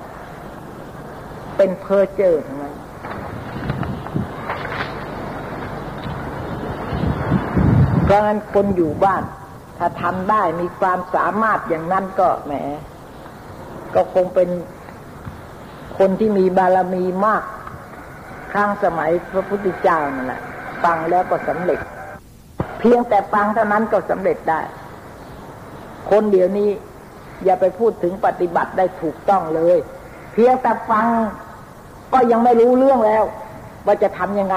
เป็นเพอเจอร์ทั้งนั้นเพราะงั้นคนอยู่บ้าน ถ้าทำได้มีความสามารถอย่างนั้นก็แหม ก็คงเป็น คนที่มีบารมีมากข้างสมัยพระพุทธเจ้านั่นแหละฟังแล้วก็สำเร็จพิพียงแต่ฟังเท่านั้นก็สำเร็จได้ คนเดี๋ยวนี้อย่าไปพูดถึงปฏิบัติได้ถูกต้องเลย เพียงแต่ฟังก็ยังไม่รู้เรื่องแล้ว ว่าจะทำยังไง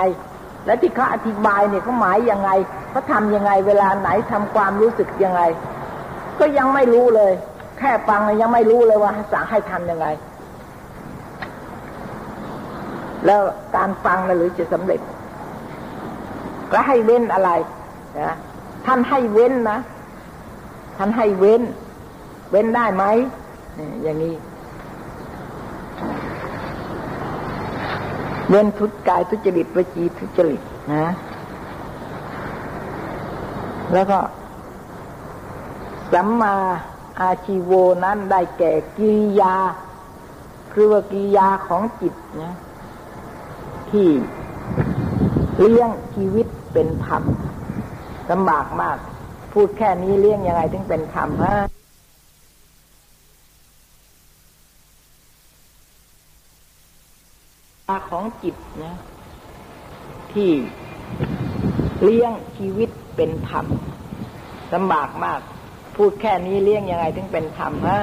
และที่เขาอธิบายเนี่ยเขาหมายยังไงเขาทำยังไงเวลาไหนทำความรู้สึกยังไง ก็ยังไม่รู้เลย แค่ฟังยังไม่รู้เลยว่าสั่งให้ทำยังไง แล้วการฟังนะหรือจะสำเร็จ ก็ให้เว้นอะไรนะท่านให้เว้นนะท่านให้เว้น เว้นได้ไหมอย่างนี้ เว้นทุจกายทุจริตวจีทุจริตนะ แล้วก็สัมมาอาชีโวนั้นได้แก่กิริยา คือว่ากิริยาของจิตนะ ที่เลี้ยงชีวิตเป็นธรรมลำบากมาก พูดแค่นี้เลี้ยงยังไงถึงเป็นธรรมฮะของจิตนะ ที่เลี้ยงชีวิตเป็นธรรมลำบากมาก พูดแค่นี้เลี้ยงยังไงถึงเป็นธรรมฮะ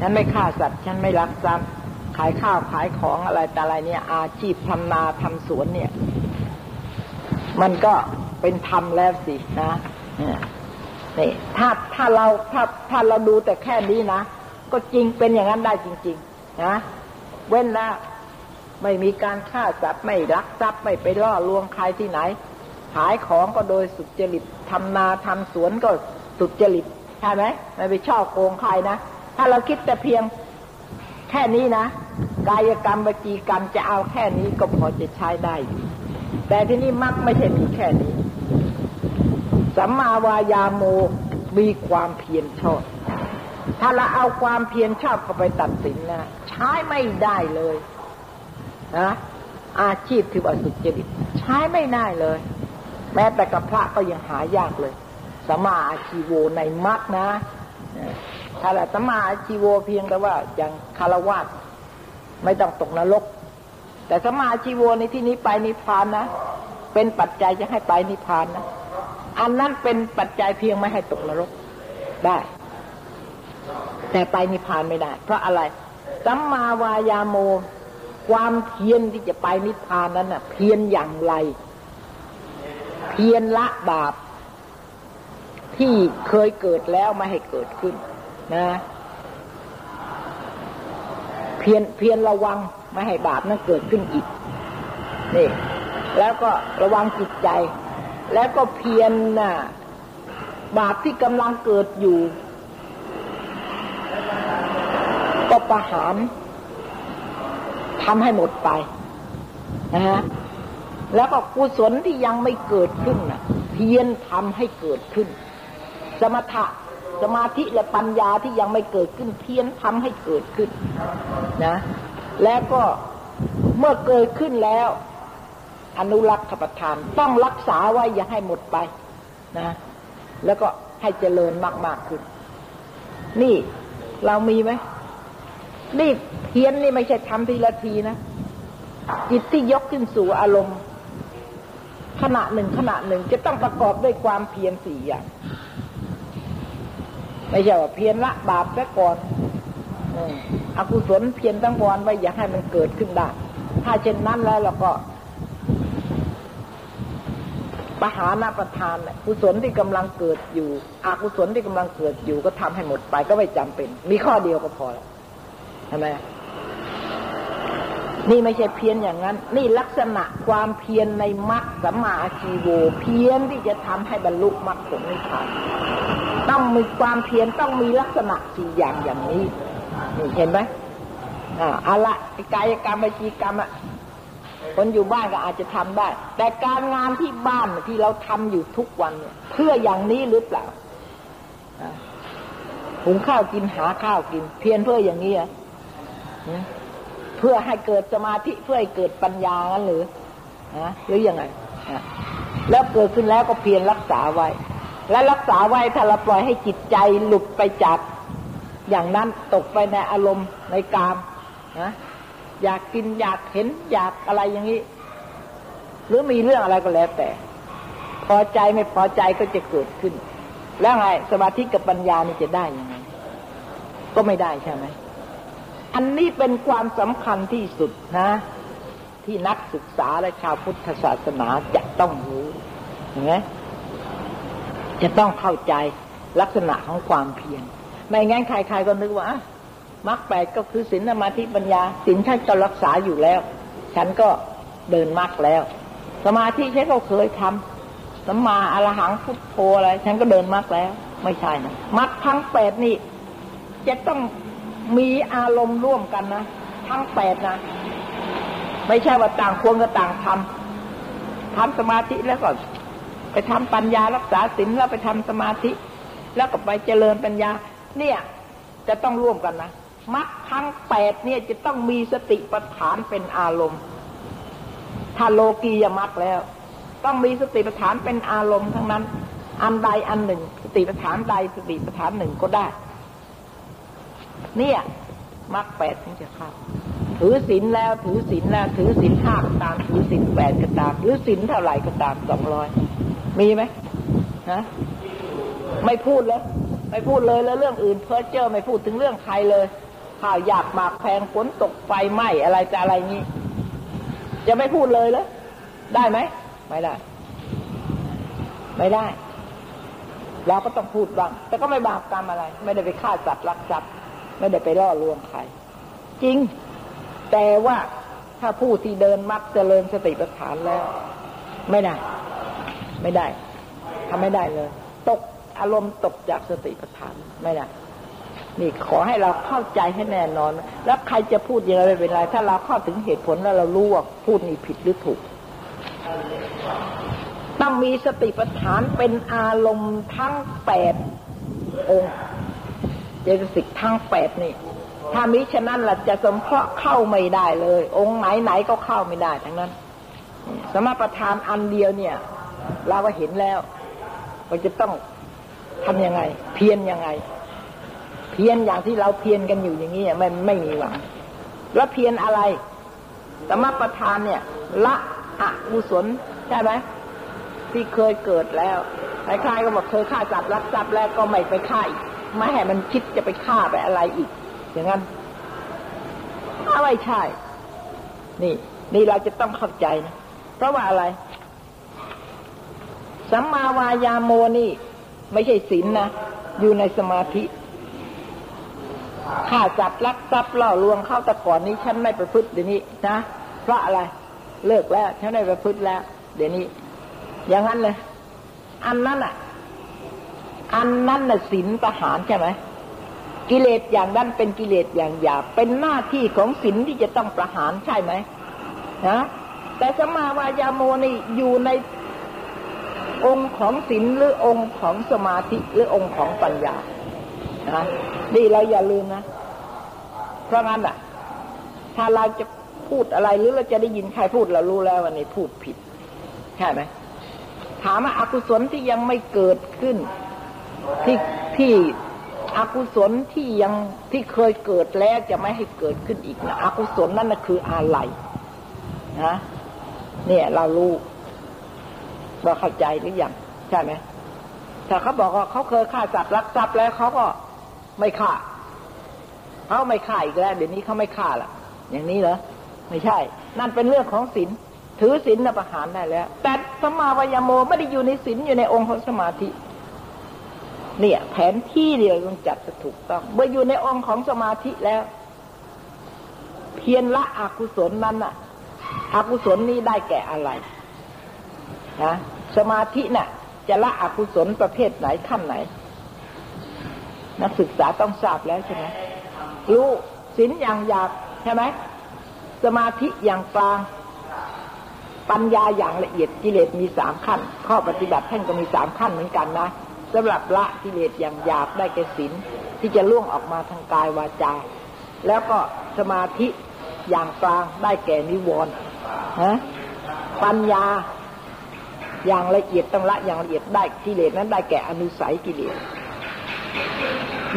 ฉันไม่ฆ่าสัตว์ฉันไม่รักทรัพย์ายข้าวขายของอะไรแต่อะไรเนี่ย อาชีพทำนาทำสวนเนี่ย มันก็เป็นธรรมแล้วสินะนี่ถ้าถ้าเราถ้าถ้าเราดูแต่แค่นี้นะ ก็จริงเป็นอย่างนั้นได้จริง ๆ นะ เว้นแล้วไม่มีการฆ่าสัตว์ไม่รักทรัพย์ไม่ไปล่อลวงใครที่ไหน ขายของก็โดยสุจริตทำนาทำสวนก็สุจริตใช่ไหมไม่ไปช่อโกงใครนะ ถ้าเราคิดแต่เพียงแค่นี้นะกายกรรมวจีกรรมจะเอาแค่นี้ก็พอจะใช้ได้แต่ที่นี่มักไม่ใช่มีแค่นี้ สัมมาวายาโมมีความเพียรชอบ ถ้าเราเอาความเพียรชอบเข้าไปตัดสินนะใช้ไม่ได้เลยนะอาชีพคืออสุจริตใช้ไม่ได้เลย แม้แต่กับพระก็ยังหายากเลยสมาอาชีโวในมัดนะ ถ้าละสมาอาชีโวเพียงแต่ว่าอย่างคารวะ ไม่ต้องตกนรก แต่สมาอาชีโวในที่นี้ไปนิพพานนะ เป็นปัจจัยจะให้ไปนิพพานนะ อันนั้นเป็นปัจจัยเพียงไม่ให้ตกนรกได้ แต่ไปนิพพานไม่ได้ เพราะอะไร สัมมาวายาโม ความเพียรที่จะไปนิพพานนั้นน่ะ เพียรอย่างไร เพียรละบาปที่เคยเกิดแล้วไม่ให้เกิดขึ้น นะ เพียรเพียรระวังไม่ให้บาปนั้นเกิดขึ้นอีกนี่แล้วก็ระวังจิตใจ แล้วก็เพียรน่ะบาปที่กำลังเกิดอยู่ ก็ประหารทำให้หมดไปนะฮะแล้วก็กุศลที่ยังไม่เกิดขึ้นน่ะเพียรทำให้เกิดขึ้น สมถะ สมาธิและปัญญาที่ยังไม่เกิดขึ้นเพียรทำให้เกิดขึ้นนะ แล้วก็เมื่อเกิดขึ้นแล้ว อนุรักษ์ขปทาน ต้องรักษาไว้อย่าให้หมดไปนะ แล้วก็ให้เจริญมาก ๆ ขึ้น นี่เรามีไหมนี่เพียนนี่ไม่ใช่ทำทีละทีนะ จิตที่ยกขึ้นสู่อารมณ์ขณะหนึ่งขณะหนึ่งจะต้องประกอบด้วยความเพียรสี่อย่าง ไม่ใช่ว่าเพียรละบาปซะก่อนอกุศลเพียรตั้งวอนไว้อย่าให้มันเกิดขึ้นได้ ถ้าเช่นนั้นแล้วเราก็ปหานาประทานกุศลที่กำลังเกิดอยู่ อกุศลที่กำลังเกิดอยู่ก็ทำให้หมดไปก็ไม่จำเป็น มีข้อเดียวก็พอแล้วใช่ไหม นี่ไม่ใช่เพียนอย่างนั้น นี่ลักษณะความเพียรในมรรคสัมมาชีโว เพียรที่จะทำให้บรรลุมรรคผลนิพพานต้องมีความเพียรต้องมีลักษณะสี่อย่างอย่างนี้นี่เห็นไหมอ่าอะละกายกรรมวิจีกรรมอะคนอยู่บ้านก็อาจจะทำได้ แต่การงานที่บ้านที่เราทำอยู่ทุกวันเนี่ย เพื่ออย่างนี้หรือเปล่าหุงข้าวกินหาข้าวกิน เพียรเพื่ออย่างนี้อะ เพื่อให้เกิดสมาธิเพื่อให้เกิดปัญญางั้นหรือนะหรือยังไงแล้วเกิดขึ้นแล้วก็เพียรรักษาไว้ และรักษาไว้ถ้าเราปล่อยให้จิตใจหลุดไปจาก อย่างนั้นตกไปในอารมณ์ในกามนะอยากกินอยากเห็นอยากอะไรอย่างนี้ หรือมีเรื่องอะไรก็แล้วแต่ พอใจไม่พอใจก็จะเกิดขึ้น แล้วไงสมาธิกับปัญญานี่จะได้ยังไงก็ไม่ได้ใช่ไหม อันนี้เป็นความสำคัญที่สุดนะ ที่นักศึกษาและชาวพุทธศาสนาจะต้องรู้เห็นไหมจะต้องเข้าใจลักษณะของความเพียรไม่งั้นใครๆก็นึกว่ามรรคแปดก็คือศีลสมาธิปัญญาศีลฉันก็รักษาอยู่แล้ว ฉันก็เดินมรรคแล้ว สมาธิฉันก็เคยทำสัมมาอรหังพุทโธอะไร ฉันก็เดินมรรคแล้ว ไม่ใช่นะมรรคทั้งแปดนี่ จะต้อง มีอารมณ์ร่วมกันนะทั้งแปดนะ ไม่ใช่ว่าต่างควรก็ต่างทำทำสมาธิแล้วก็ไปทำปัญญารักษาศีลแล้วไปทำสมาธิ แล้วก็ไปเจริญปัญญา เนี่ย จะต้องร่วมกันนะมรรคทั้งแปดเนี่ยจะต้องมีสติปัฏฐานเป็นอารมณ์ ถ้าโลกียมรรคแล้ว ต้องมีสติปัฏฐานเป็นอารมณ์ทั้งนั้น อันใดอันหนึ่ง สติปัฏฐานใดสติปัฏฐานหนึ่งก็ได้ เนี่ยมรรคแปดถึงจะเข้าถือศีลแล้วถือศีลแล้วถือศีลห้าก็ตาม ถือศีลแปดก็ตามถือศีลเท่าไหร่ก็ตามสองร้อยมีไหมฮะไม่พูดเลยไม่พูดเลยแล้วเรื่องอื่นเพ้อเจ้อไม่พูดถึงเรื่องใครเลยข่าวอยากหมากแพงฝนตกไฟไหม้อะไรจะอะไรนี้จะไม่พูดเลยแล้วได้ไหมไม่ได้ ไม่ได้เราก็ต้องพูดบ้างแต่ก็ไม่บาปกรรมอะไร ไม่ได้ไปฆ่าสัตว์รักทรัพย์ ไม่ได้ไปล่อลวงใคร จริง แต่ว่าถ้าผู้ที่เดินมักเจริญสติปัฏฐานแล้ว ไม่ได้ ไม่ได้ทำไม่ได้เลย ตกอารมณ์ตกจากสติปัฏฐานไม่ได้นี่ขอให้เราเข้าใจให้แน่นอน แล้วใครจะพูดยังไงไม่เป็นไรถ้าเราเข้าถึงเหตุผลแล้วเรารู้ว่าพูดนี่ผิดหรือถูก ต้องมีสติปัฏฐานเป็นอารมณ์ทั้งแปดองค์ ตสิกทั้งแปดนี่ ถ้ามิฉะนั้นเราจะสมเคราะห์เข้าไม่ได้เลย องค์ไหนไหนก็เข้าไม่ได้ทั้งนั้น สมประทานอันเดียวเนี่ย เราก็เห็นแล้วว่าจะต้องทำยังไง เพียรยังไง เพียรอย่างที่เราเพียรกันอยู่อย่างนี้ไม่ไม่มีหวัง แล้วเพียรอะไรสมประทานเนี่ย ละอกุศลใช่ไหมที่เคยเกิดแล้วคล้ายๆก็บอกเคยฆ่าจับรักจับแล้วก็ไม่ไปฆ่าอีก ไม่ให้มันคิดจะไปฆ่าไปอะไรอีก อย่างนั้นถ้าไม่ใช่ นี่ นี่เราจะต้องเข้าใจนะเพราะว่าอะไรสัมมาวายาโมนี่ ไม่ใช่ศีลนนะอยู่ในสมาธิฆ่าจับลักทรัพย์ล่อลวงเข้าแต่ก่อนนี้ฉันไม่ประพฤติเดี๋ยวนี้นะเพราะอะไร เลิกแล้วฉันไม่ประพฤติแล้ว เดี๋ยวนี้ อย่างนั้นเลย อันนั้นอะ อันนั้นน่ะศีลประหารใช่ไหมกิเลสอย่างนั้นเป็นกิเลสอย่างหยาบเป็นหน้าที่ของศีลที่จะต้องประหารใช่ไหมนะแต่สมาวายาโมนี่อยู่ในองค์ของศีลหรือองค์ของสมาธิหรือองค์ของปัญญานะนี่เราอย่าลืมนะ เพราะงั้นอะ ถ้าเราจะพูดอะไรหรือเราจะได้ยินใครพูดเรารู้แล้ววันนี้พูดผิด ใช่ไหมถามว่าอากุศลที่ยังไม่เกิดขึ้น ที่ที่อกุศลที่ยังที่เคยเกิดแล้วจะไม่ให้เกิดขึ้นอีกนะอกุศลนั่นนะคืออะไรนะเนี่ยเรารู้เราเข้าใจหรือยังใช่ไหมถ้าเขาบอกว่าเขาเคยฆ่าสัตว์รักทรัพย์แล้วเขาก็ไม่ฆ่าเขาไม่ฆ่าอีกแล้วเดี๋ยวนี้เขาไม่ฆ่าละอย่างนี้เหรอไม่ใช่ นั่นเป็นเรื่องของศีลถือศีลนะประหารได้แล้ว แต่สมาวยโมไม่ได้อยู่ในศีลอยู่ในองค์ของสมาธิ เนี่ย แผนที่เดียวต้องจัดจะถูกต้อง เมื่ออยู่ในองค์ของสมาธิแล้ว เพียรละอกุศลนั้นน่ะอกุศลนี้ได้แก่อะไรนะสมาธิน่ะ จะละอกุศลประเภทไหนขั้นไหน นักศึกษาต้องทราบแล้วใช่ไหมรู้ศีลอย่างหยาบใช่ไหมสมาธิอย่างกลางปัญญาอย่างละเอียดกิเลสมีสามขั้น ข้อปฏิบัติท่านก็มีสามขั้นเหมือนกันนะ สำหรับละกิเลสอย่างหยาบได้แก่ศีลที่จะล่วงออกมาทางกายวาจา แล้วก็สมาธิอย่างกลางได้แก่นิวรณ์ฮะปัญญาอย่างละเอียดต้องละอย่างละเอียดได้กิเลสนั้นได้แก่อนุสัยกิเลส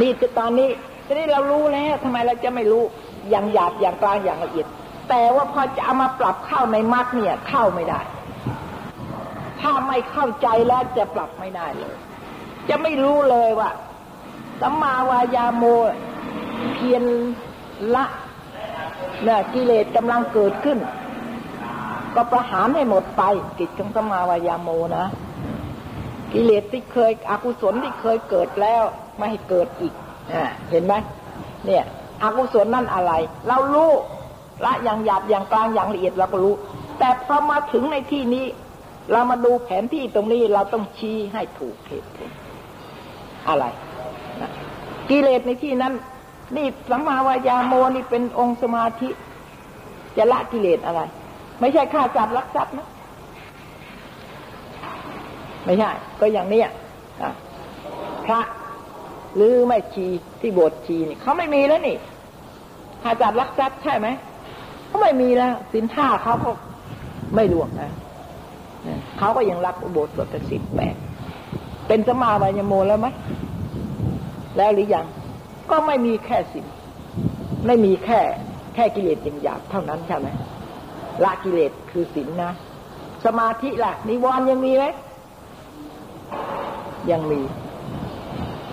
นี่คือตอนนี้ทีนี้เรารู้แล้วทำไมเราจะไม่รู้อย่างหยาบอย่างกลางอย่างละเอียด แต่ว่าพอจะเอามาปรับเข้าในมรรคเนี่ยเข้าไม่ได้ ถ้าไม่เข้าใจแล้วจะปรับไม่ได้เลย จะไม่รู้เลยว่าสัมมาวายาโมเพียรละเนี่ยกิเลสกำลังเกิดขึ้น ก็ประหารให้หมดไปกิจของสัมมาวายาโมนะกิเลสที่เคยอกุศลที่เคยเกิดแล้ว ไม่ให้เกิดอีกเห็นไหมเนี่ยอกุศลนั่นอะไร เรารู้ละอย่างหยาบอย่างกลางอย่างละเอียดเราก็รู้ แต่พอมาถึงในที่นี้ เรามาดูแผนที่ตรงนี้เราต้องชี้ให้ถูกเหตุผล อะไรนะกิเลสในที่นั้น นี่สัมมาวายาโมนี่เป็นองค์สมาธิ จะละกิเลสอะไร ไม่ใช่ฆ่าสัตว์รักทรัพย์นะไม่ใช่ ก็อย่างเนี้ยพระหรือไม่ชีที่บสถ์ชีนี่เขาไม่มีแล้วนี่หาจัดรักทรัพย์ใช่ไหมเขาไม่มีแล้วสินห้าเขาก็ไม่รวมนะเขาก็ยังรับอุโบสถเป็นสิบแปด เป็นสมาวายโมแล้วไหมแล้วหรือยังก็ไม่มีแค่สินไม่มีแค่แค่กิเลสอย่างหยาบเท่านั้นใช่ไหมละกิเลสคือสินนะ สมาธิล่ะนิวรณ์ยังมีไหมยังมี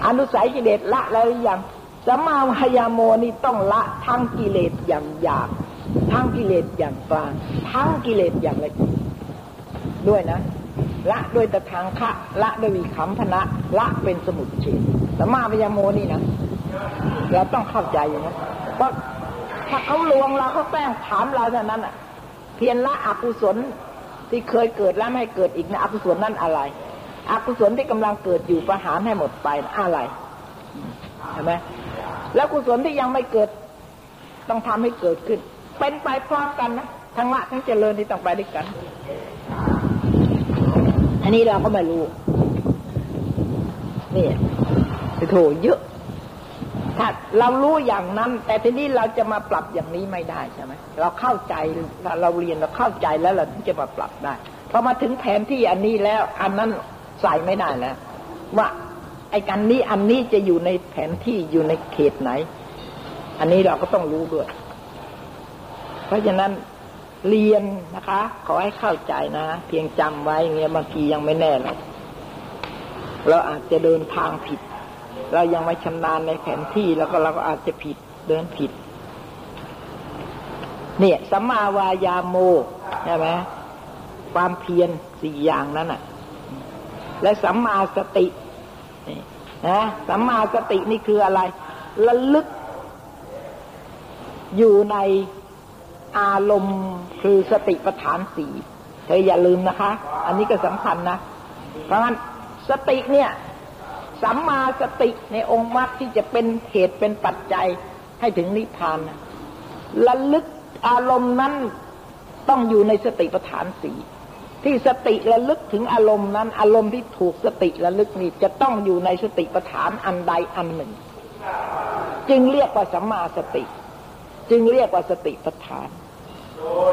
อนุสัยกิเลสละแล้วหรือยังสัมมาวายาโมนี่ต้องละทั้งกิเลสอย่างหยาบทั้งกิเลสอย่างกลางทั้งกิเลสอย่างละเอียดด้วยนะ ละด้วยตะทางคะละด้วยวิคัมพนะละเป็นสมุดเฉดสมมาวายาโมนี่นะเราต้องเข้าใจอย่างนั้นเพราะถ้าเขาลวงเราเขาแกล้งถามเราเท่านั้นอะ เพียรละอกุศลที่เคยเกิดแล้วไม่เกิดอีกนะอกุศลนั่นอะไรอกุศลที่กำลังเกิดอยู่ประหารให้หมดไปอะไรเห็นไหมแล้วกุศลที่ยังไม่เกิด ต้องทำให้เกิดขึ้น เป็นไปพร้อมกันนะทั้งละทั้งเจริญที่ต้องไปด้วยกัน นนี้เราก็ไม่รู้นี่โถเยอะ ถ้าเรารู้อย่างนั้น แต่ทีนี้เราจะมาปรับอย่างนี้ไม่ได้ใช่ไหมเราเข้าใจเราเรียนเราเข้าใจแล้วเราถึงจะมาปรับได้พอมาถึงแผนที่อันนี้แล้ว อันนั้นใส่ไม่ได้แล้ว ว่าไอ้กันนี้อันนี้จะอยู่ในแผนที่อยู่ในเขตไหน อันนี้เราก็ต้องรู้ด้วย เพราะฉะนั้น เรียนนะคะ ขอให้เข้าใจนะ เพียงจำไว้เงี้ยบางทียังไม่แน่หรอกเราอาจจะเดินทางผิด เรายังไม่ชำนาญในแผนที่แล้วก็เราก็อาจจะผิดเดินผิด เนี่ยสัมมาวายาโมใช่ไหมความเพียรสี่อย่างนั้นอะ และสัมมาสตินะสัมมาสตินี่คืออะไรระลึกอยู่ใน อารมณ์คือสติปัฏฐานสี่เธออย่าลืมนะคะ อันนี้ก็สำคัญนะ เพราะฉะนั้นสติเนี่ยสัมมาสติในองค์มรรคที่จะเป็นเหตุเป็นปัจจัยให้ถึงนิพพานระลึกอารมณ์นั้นต้องอยู่ในสติปัฏฐานสี่ที่สติระลึกถึงอารมณ์นั้น อารมณ์ที่ถูกสติระลึกนี่จะต้องอยู่ในสติปัฏฐานอันใดอันหนึ่ง จึงเรียกว่าสัมมาสติ จึงเรียกว่าสติปัฏฐาน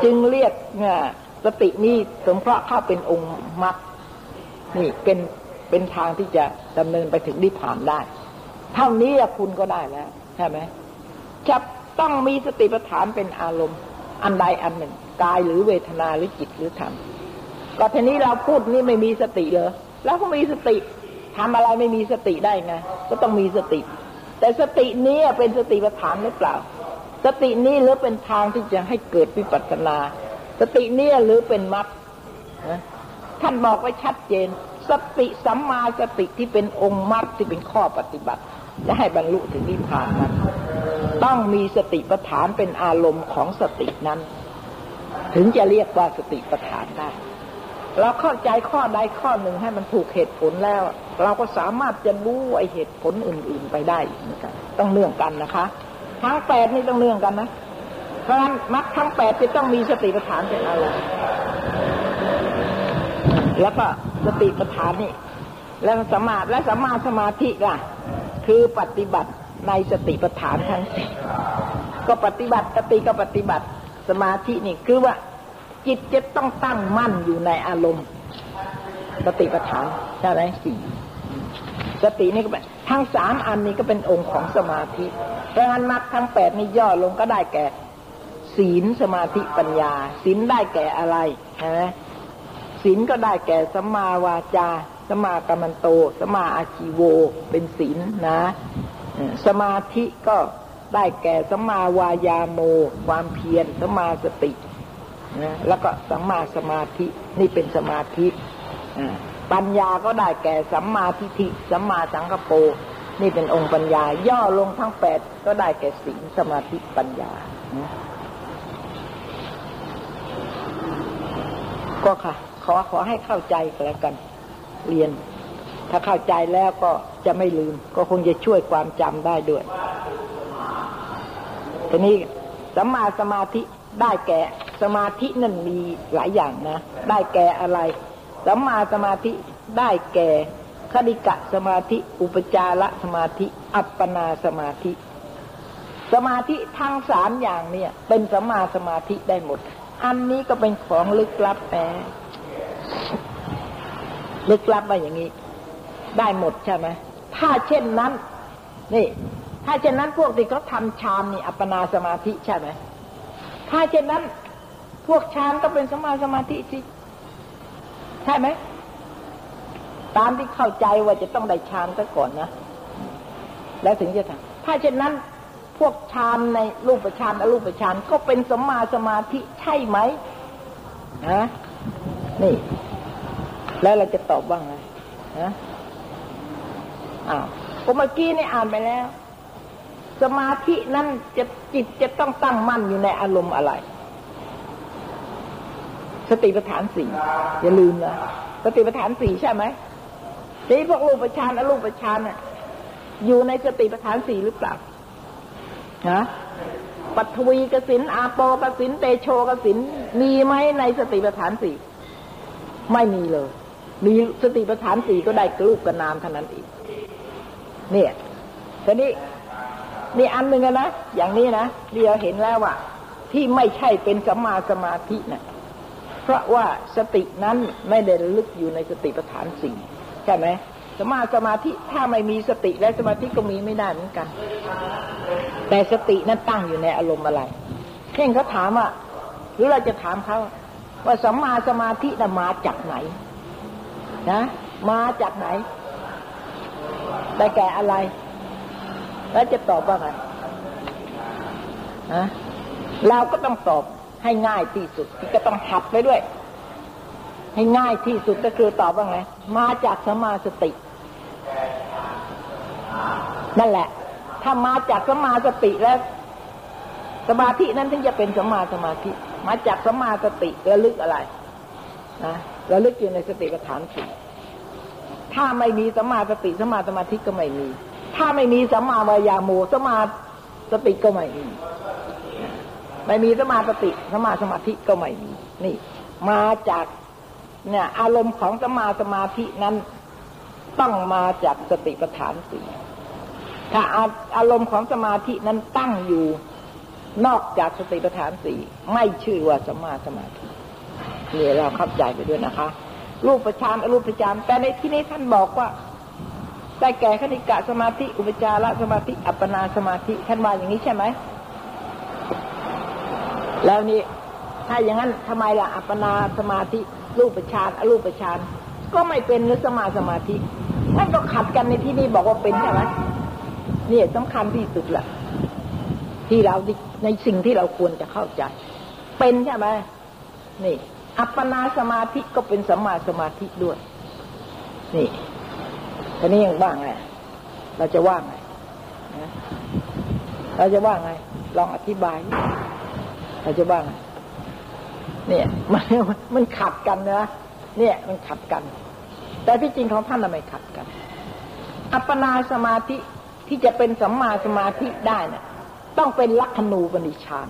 จึงเรียกเนี่ยสตินี้สมเพราะเข้าเป็นองค์มรรคนี่เป็นเป็นทางที่จะดำเนินไปถึงนิพพานได้ เท่านี้คุณก็ได้แล้วใช่ไหมจะต้องมีสติปัฏฐานเป็นอารมณ์ อันใดอันหนึ่งกายหรือเวทนาหรือจิตหรือธรรมก็ทีนี้เราพูดนี่ไม่มีสติเลยแล้วก็มีสติทำอะไรไม่มีสติได้ไงก็ต้องมีสติ แต่สตินี้เป็นสติปัฏฐานหรือเปล่า สตินี้หรือเป็นทางที่จะให้เกิดวิปัสสนา สตินี้หรือเป็นมรรคท่านบอกไว้ชัดเจน สติสัมมาสติที่เป็นองค์มรรคที่เป็นข้อปฏิบัติ จะให้บรรลุถึงนิพพานนั้นต้องมีสติปัฏฐานเป็นอารมณ์ของสตินั้น ถึงจะเรียกว่าสติปัฏฐานได้เราเข้าใจข้อใดข้อหนึ่งให้มันถูกเหตุผลแล้ว เราก็สามารถจะรู้ไอเหตุผลอื่น ๆ ไปได้เหมือนกันต้องเนื่องกันนะคะ ทั้งแปดนี่ต้องเนื่องกันนะ เพราะฉะนั้นมรรคทั้งแปดจะต้องมีสติปัฏฐานเป็นอะไรแล้วก็สติปัฏฐานนี่ แล้วสมาและสมาสมาธิล่ะ คือปฏิบัติในสติปัฏฐานทั้งสี่ก็ปฏิบัติสติก็ปฏิบัติสมาธินี่คือว่า จิตจะต้องตั้งมั่นอยู่ในอารมณ์ สติปัฏฐานใช่ไหมสี่สตินี่ก็เป็นทั้งสามอันนี้ก็เป็นองค์ของสมาธิ ราะฉะนั้นมรรคทั้งแปดนี่ย่อลงก็ได้แก่ ศีลสมาธิปัญญา ศีลได้แก่อะไรใช่ไหมศีลก็ได้แก่สัมมาวาจาสัมมากัมมันโตสัมมาอาชีโว เป็นศีลนะ สมาธิก็ได้แก่สัมมาวายาโม ความเพียรสัมมาสตินะแล้วก็สัมมาสมาธินี่เป็นสมาธิปัญญาก็ได้แก่สัมมาทิฏฐิสัมมาสังกปร นี่เป็นองค์ปัญญา ย่อลงทั้งแปดก็ได้แก่ศีลสมาธิปัญญาก็ค่ะ ขอขอให้เข้าใจกันแล้วกัน เรียน ถ้าเข้าใจแล้วก็จะไม่ลืม ก็คงจะช่วยความจำได้ด้วยทีนี้สัมมาสมาธิได้แก่สมาธินั่นมีหลายอย่างนะ ได้แก่อะไรสัมมาสมาธิได้แก่ คดิกะสมาธิ อุปจารสมาธิ อัปปนาสมาธิ สมาธิทั้งสามอย่างเนี่ย เป็นสัมมาสมาธิได้หมด อันนี้ก็เป็นของลึกลับแต่ลึกลับว่าอย่างนี้ ได้หมดใช่ไหมถ้าเช่นนั้น นี่ ถ้าเช่นนั้นพวกที่เขาทำฌานนี่ อัปปนาสมาธิใช่ไหมถ้าเช่นนั้น พวกฌานก็เป็นสมาสมาธิสิใช่ไหม ตามที่เข้าใจว่าจะต้องได้ฌานซะก่อนนะ แล้วถึงจะทำถ้าเช่นนั้นพวกฌานในรูปฌานอรูปฌานก็เป็นสมาสมาธิใช่ไหมนะนี่ แล้วเราจะตอบว่าไงนะอ้าวก็เมื่อกี้นี่อ่านไปแล้ว สมาธินั้นจะจิตจะต้องตั้งมั่นอยู่ในอารมณ์อะไร สติปัฏฐานสี่อย่าลืมนะสติปัฏฐานสี่ใช่ไหม ทีพวกรูปฌานอรูปฌานน่ะ อยู่ในสติปัฏฐานสี่หรือเปล่าฮะปัทวีกสินอาโปกสินเตโชกสินมีไหมในสติปัฏฐานสี่ไม่มีเลย มีสติปัฏฐานสี่ก็ได้กรูปกับนามเท่านั้นเองเนี่ยทีนี้นี่อันหนึ่งนะอย่างนี้นะเดียวเห็นแล้วว่า ที่ไม่ใช่เป็นสัมมาสมาธินะ่ะเพราะว่าสตินั้นไม่ได้ลึกอยู่ในสติปัฏฐานสี่ ใช่ไหมสมาสมาธิถ้าไม่มีสติและสมาธิก็มีไม่ได้เหมือนกัน แต่สตินั้นตั้งอยู่ในอารมณ์อะไรเช่นเขาถามว่าหรือเราจะถามเขาว่าสัมมาสมาธิน่ะมาจากไหนนะมาจากไหนได้แก่อะไร แล้วจะตอบว่าไงนะเราก็ต้องตอบให้ง่ายที่สุดที่ก็ต้องหัดไปด้วย ให้ง่ายที่สุดก็คือตอบว่าไง มาจากสมาสติ นั่นแหละ ถ้ามาจากสมาสติแล้ว สมาธินั้นถึงจะเป็นสมาสมาธิ มาจากสมาสติระลึกอะไรนะระลึกอยู่ในสติปัฏฐานสี่ถ้าไม่มีสมาสติสมาสมาธิก็ไม่มี ถ้าไม่มีสมาวายาโมสมาสติก็ไม่มี ไม่มีสมาสติสมาสมาธิก็ไม่มี นี่ มาจาก เนี่ย อารมณ์ของสมาสมาธินั้นต้องมาจากสติปัฏฐานสี่ถ้าอารมณ์ของสมาธินั้นตั้งอยู่นอกจากสติปัฏฐานสี่ไม่ชื่อว่าสมาสมาธินี่เราเข้าใจไปด้วยนะคะ รูปประชานอรูปประชานแต่ในที่นี้ท่านบอกว่าได้แก่คณิกะสมาธิ อุปจารสมาธิ อัปปนาสมาธิท่านว่าอย่างนี้ใช่ไหมแล้วนี่ถ้าอย่างนั้นทำไมล่ะอัปปนาสมาธิ รูปฌานอรูปฌานก็ไม่เป็นนึกสมาสมาธินั่นก็ขัดกันในที่นี้บอกว่าเป็นใช่ไหมนี่สำคัญที่สุดแหละที่เราในสิ่งที่เราควรจะเข้าใจ เป็นใช่ไหมนี่ อัปปนาสมาธิก็เป็นสัมมาสมาธิด้วย นี่ทีนี้ยังว่างไงเราจะว่างไงเราจะว่างไงลองอธิบาย เราจะบ้าง เนี่ย มันมันขัดกันนะเนี่ยมันขัดกัน แต่ที่จริงของท่านทำไมขัดกัน อัปปนาสมาธิที่จะเป็นสัมมาสมาธิได้นะ่ะ ต้องเป็นลักขณูปนิชาน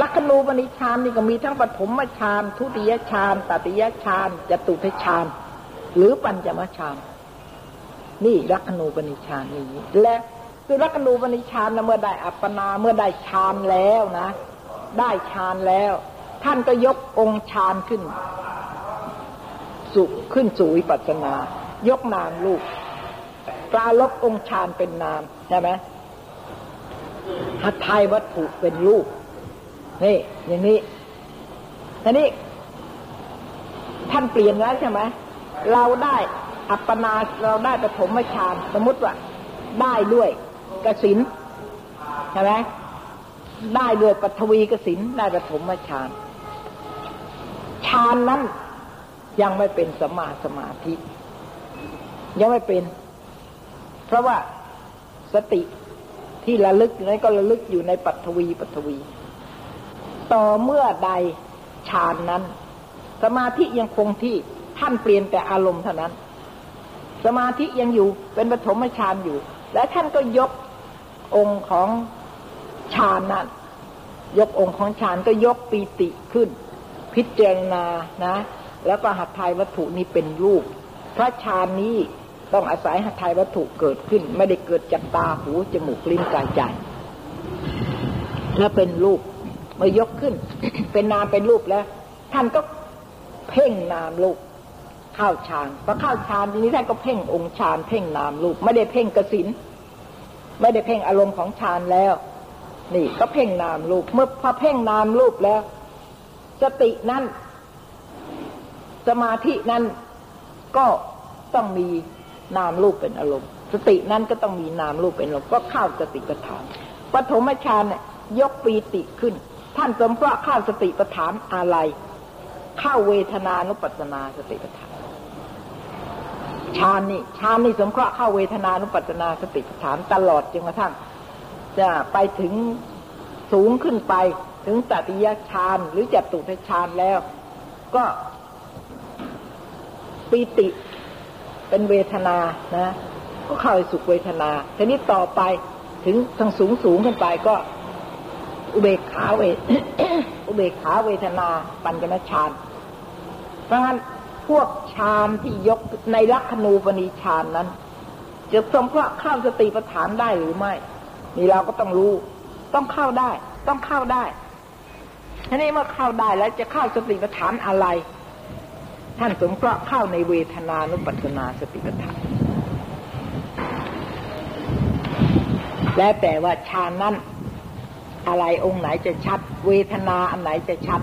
ลักขณูปนิชานนี่ก็มีทั้งปฐมฌานทุติยฌานตติยฌานจตุทฌานหรือปัญจมฌานนี่ลักขณูปนิชานนี้และคือรักนูปนิชานนะเมื่อได้อัปปนาเมื่อได้ฌานแล้วนะ ได้ฌานแล้ว ท่านก็ยกองค์ฌานขึ้นสุขึ้นสู่วิปัสนา ยกนามลูกปลาลบองค์ฌานเป็นนามใช่ไหมหัตถยวัตถุเป็นลูกนี่อย่างนี้ทีนี้ ท่านเปลี่ยนแล้วใช่ไหมเราได้อัปปนาเราได้ปฐมฌานสมมติว่า ได้ด้วยกสินใช่ไหม ได้ด้วยปฐวีกสินได้ปฐมฌานฌานนั้นยังไม่เป็นสมาสมาธิ ยังไม่เป็น เพราะว่าสติที่ระลึกนั้นก็ระลึกอยู่ในปัทวีปัทวี ต่อเมื่อใดฌานนั้น สมาธิยังคงที่ท่านเปลี่ยนแต่อารมณ์เท่านั้น สมาธิยังอยู่เป็นปฐมฌานอยู่ และท่านก็ยกองค์ของ ฌานนั้นยกองค์ของฌานก็ยกปีติขึ้น พิจารณานะ แล้วก็หัตถายวัตถุนี้เป็นรูป พระฌานนี้ต้องอาศัยหัตถายวัตถุเกิดขึ้น ไม่ได้เกิดจากตาหูจมูกลิ้นกายใจถ้าเป็นรูปเมื่อยกขึ้น เป็นนามเป็นรูปแล้ว ท่านก็เพ่งนามรูปเข้าฌานพอเข้าฌานทีนี้ท่านก็เพ่งองค์ฌานเพ่งนามรูป ไม่ได้เพ่งกสินไม่ได้เพ่งอารมณ์ของฌานแล้ว นี่ก็เพ่งนามรูปเมื่อพอเพ่งนามรูปแล้ว สตินั้นสมาธินั้นก็ต้องมีนามรูปเป็นอารมณ์ สตินั้นก็ต้องมีนามรูปเป็นอารมณ์ก็เข้าสติปัฏฐานปฐมฌานเนี่ยยกปีติขึ้น ท่านสมเพราะเข้าสติปัฏฐานอะไร เข้าเวทนานุปัสนาสติปัฏฐานฌานนี่ฌานนี่สมเคราะห์เข้าเวทนานุปัสนาสติปัฏฐานตลอดจนกระทั่ง จะไปถึงสูงขึ้นไปถึงตติยฌานหรือจตุทฌานแล้ว ก็ปีติเป็นเวทนานะ ก็เข้าไปสุขเวทนาทีนี้ต่อไปถึงทางสูงสูงขึ้นไปก็ อุเบกขาเวอุเบกขาเวทนาปัญจนฌานเพราะงั้นพวกฌานที่ยกในลักขณูปนิฌานนั้น จะสมเพราะข้าสติปัฏฐานได้หรือไม่ นี่เราก็ต้องรู้ ต้องเข้าได้ ต้องเข้าได้ทีนี้เมื่อเข้าได้แล้วจะเข้าสติปัฏฐานอะไร ท่านสมเพราะเข้าในเวทนานุปัสสนาสติปัฏฐานแล้วแต่ว่าฌานนั้นอะไรองค์ไหนจะชัด เวทนาอันไหนจะชัด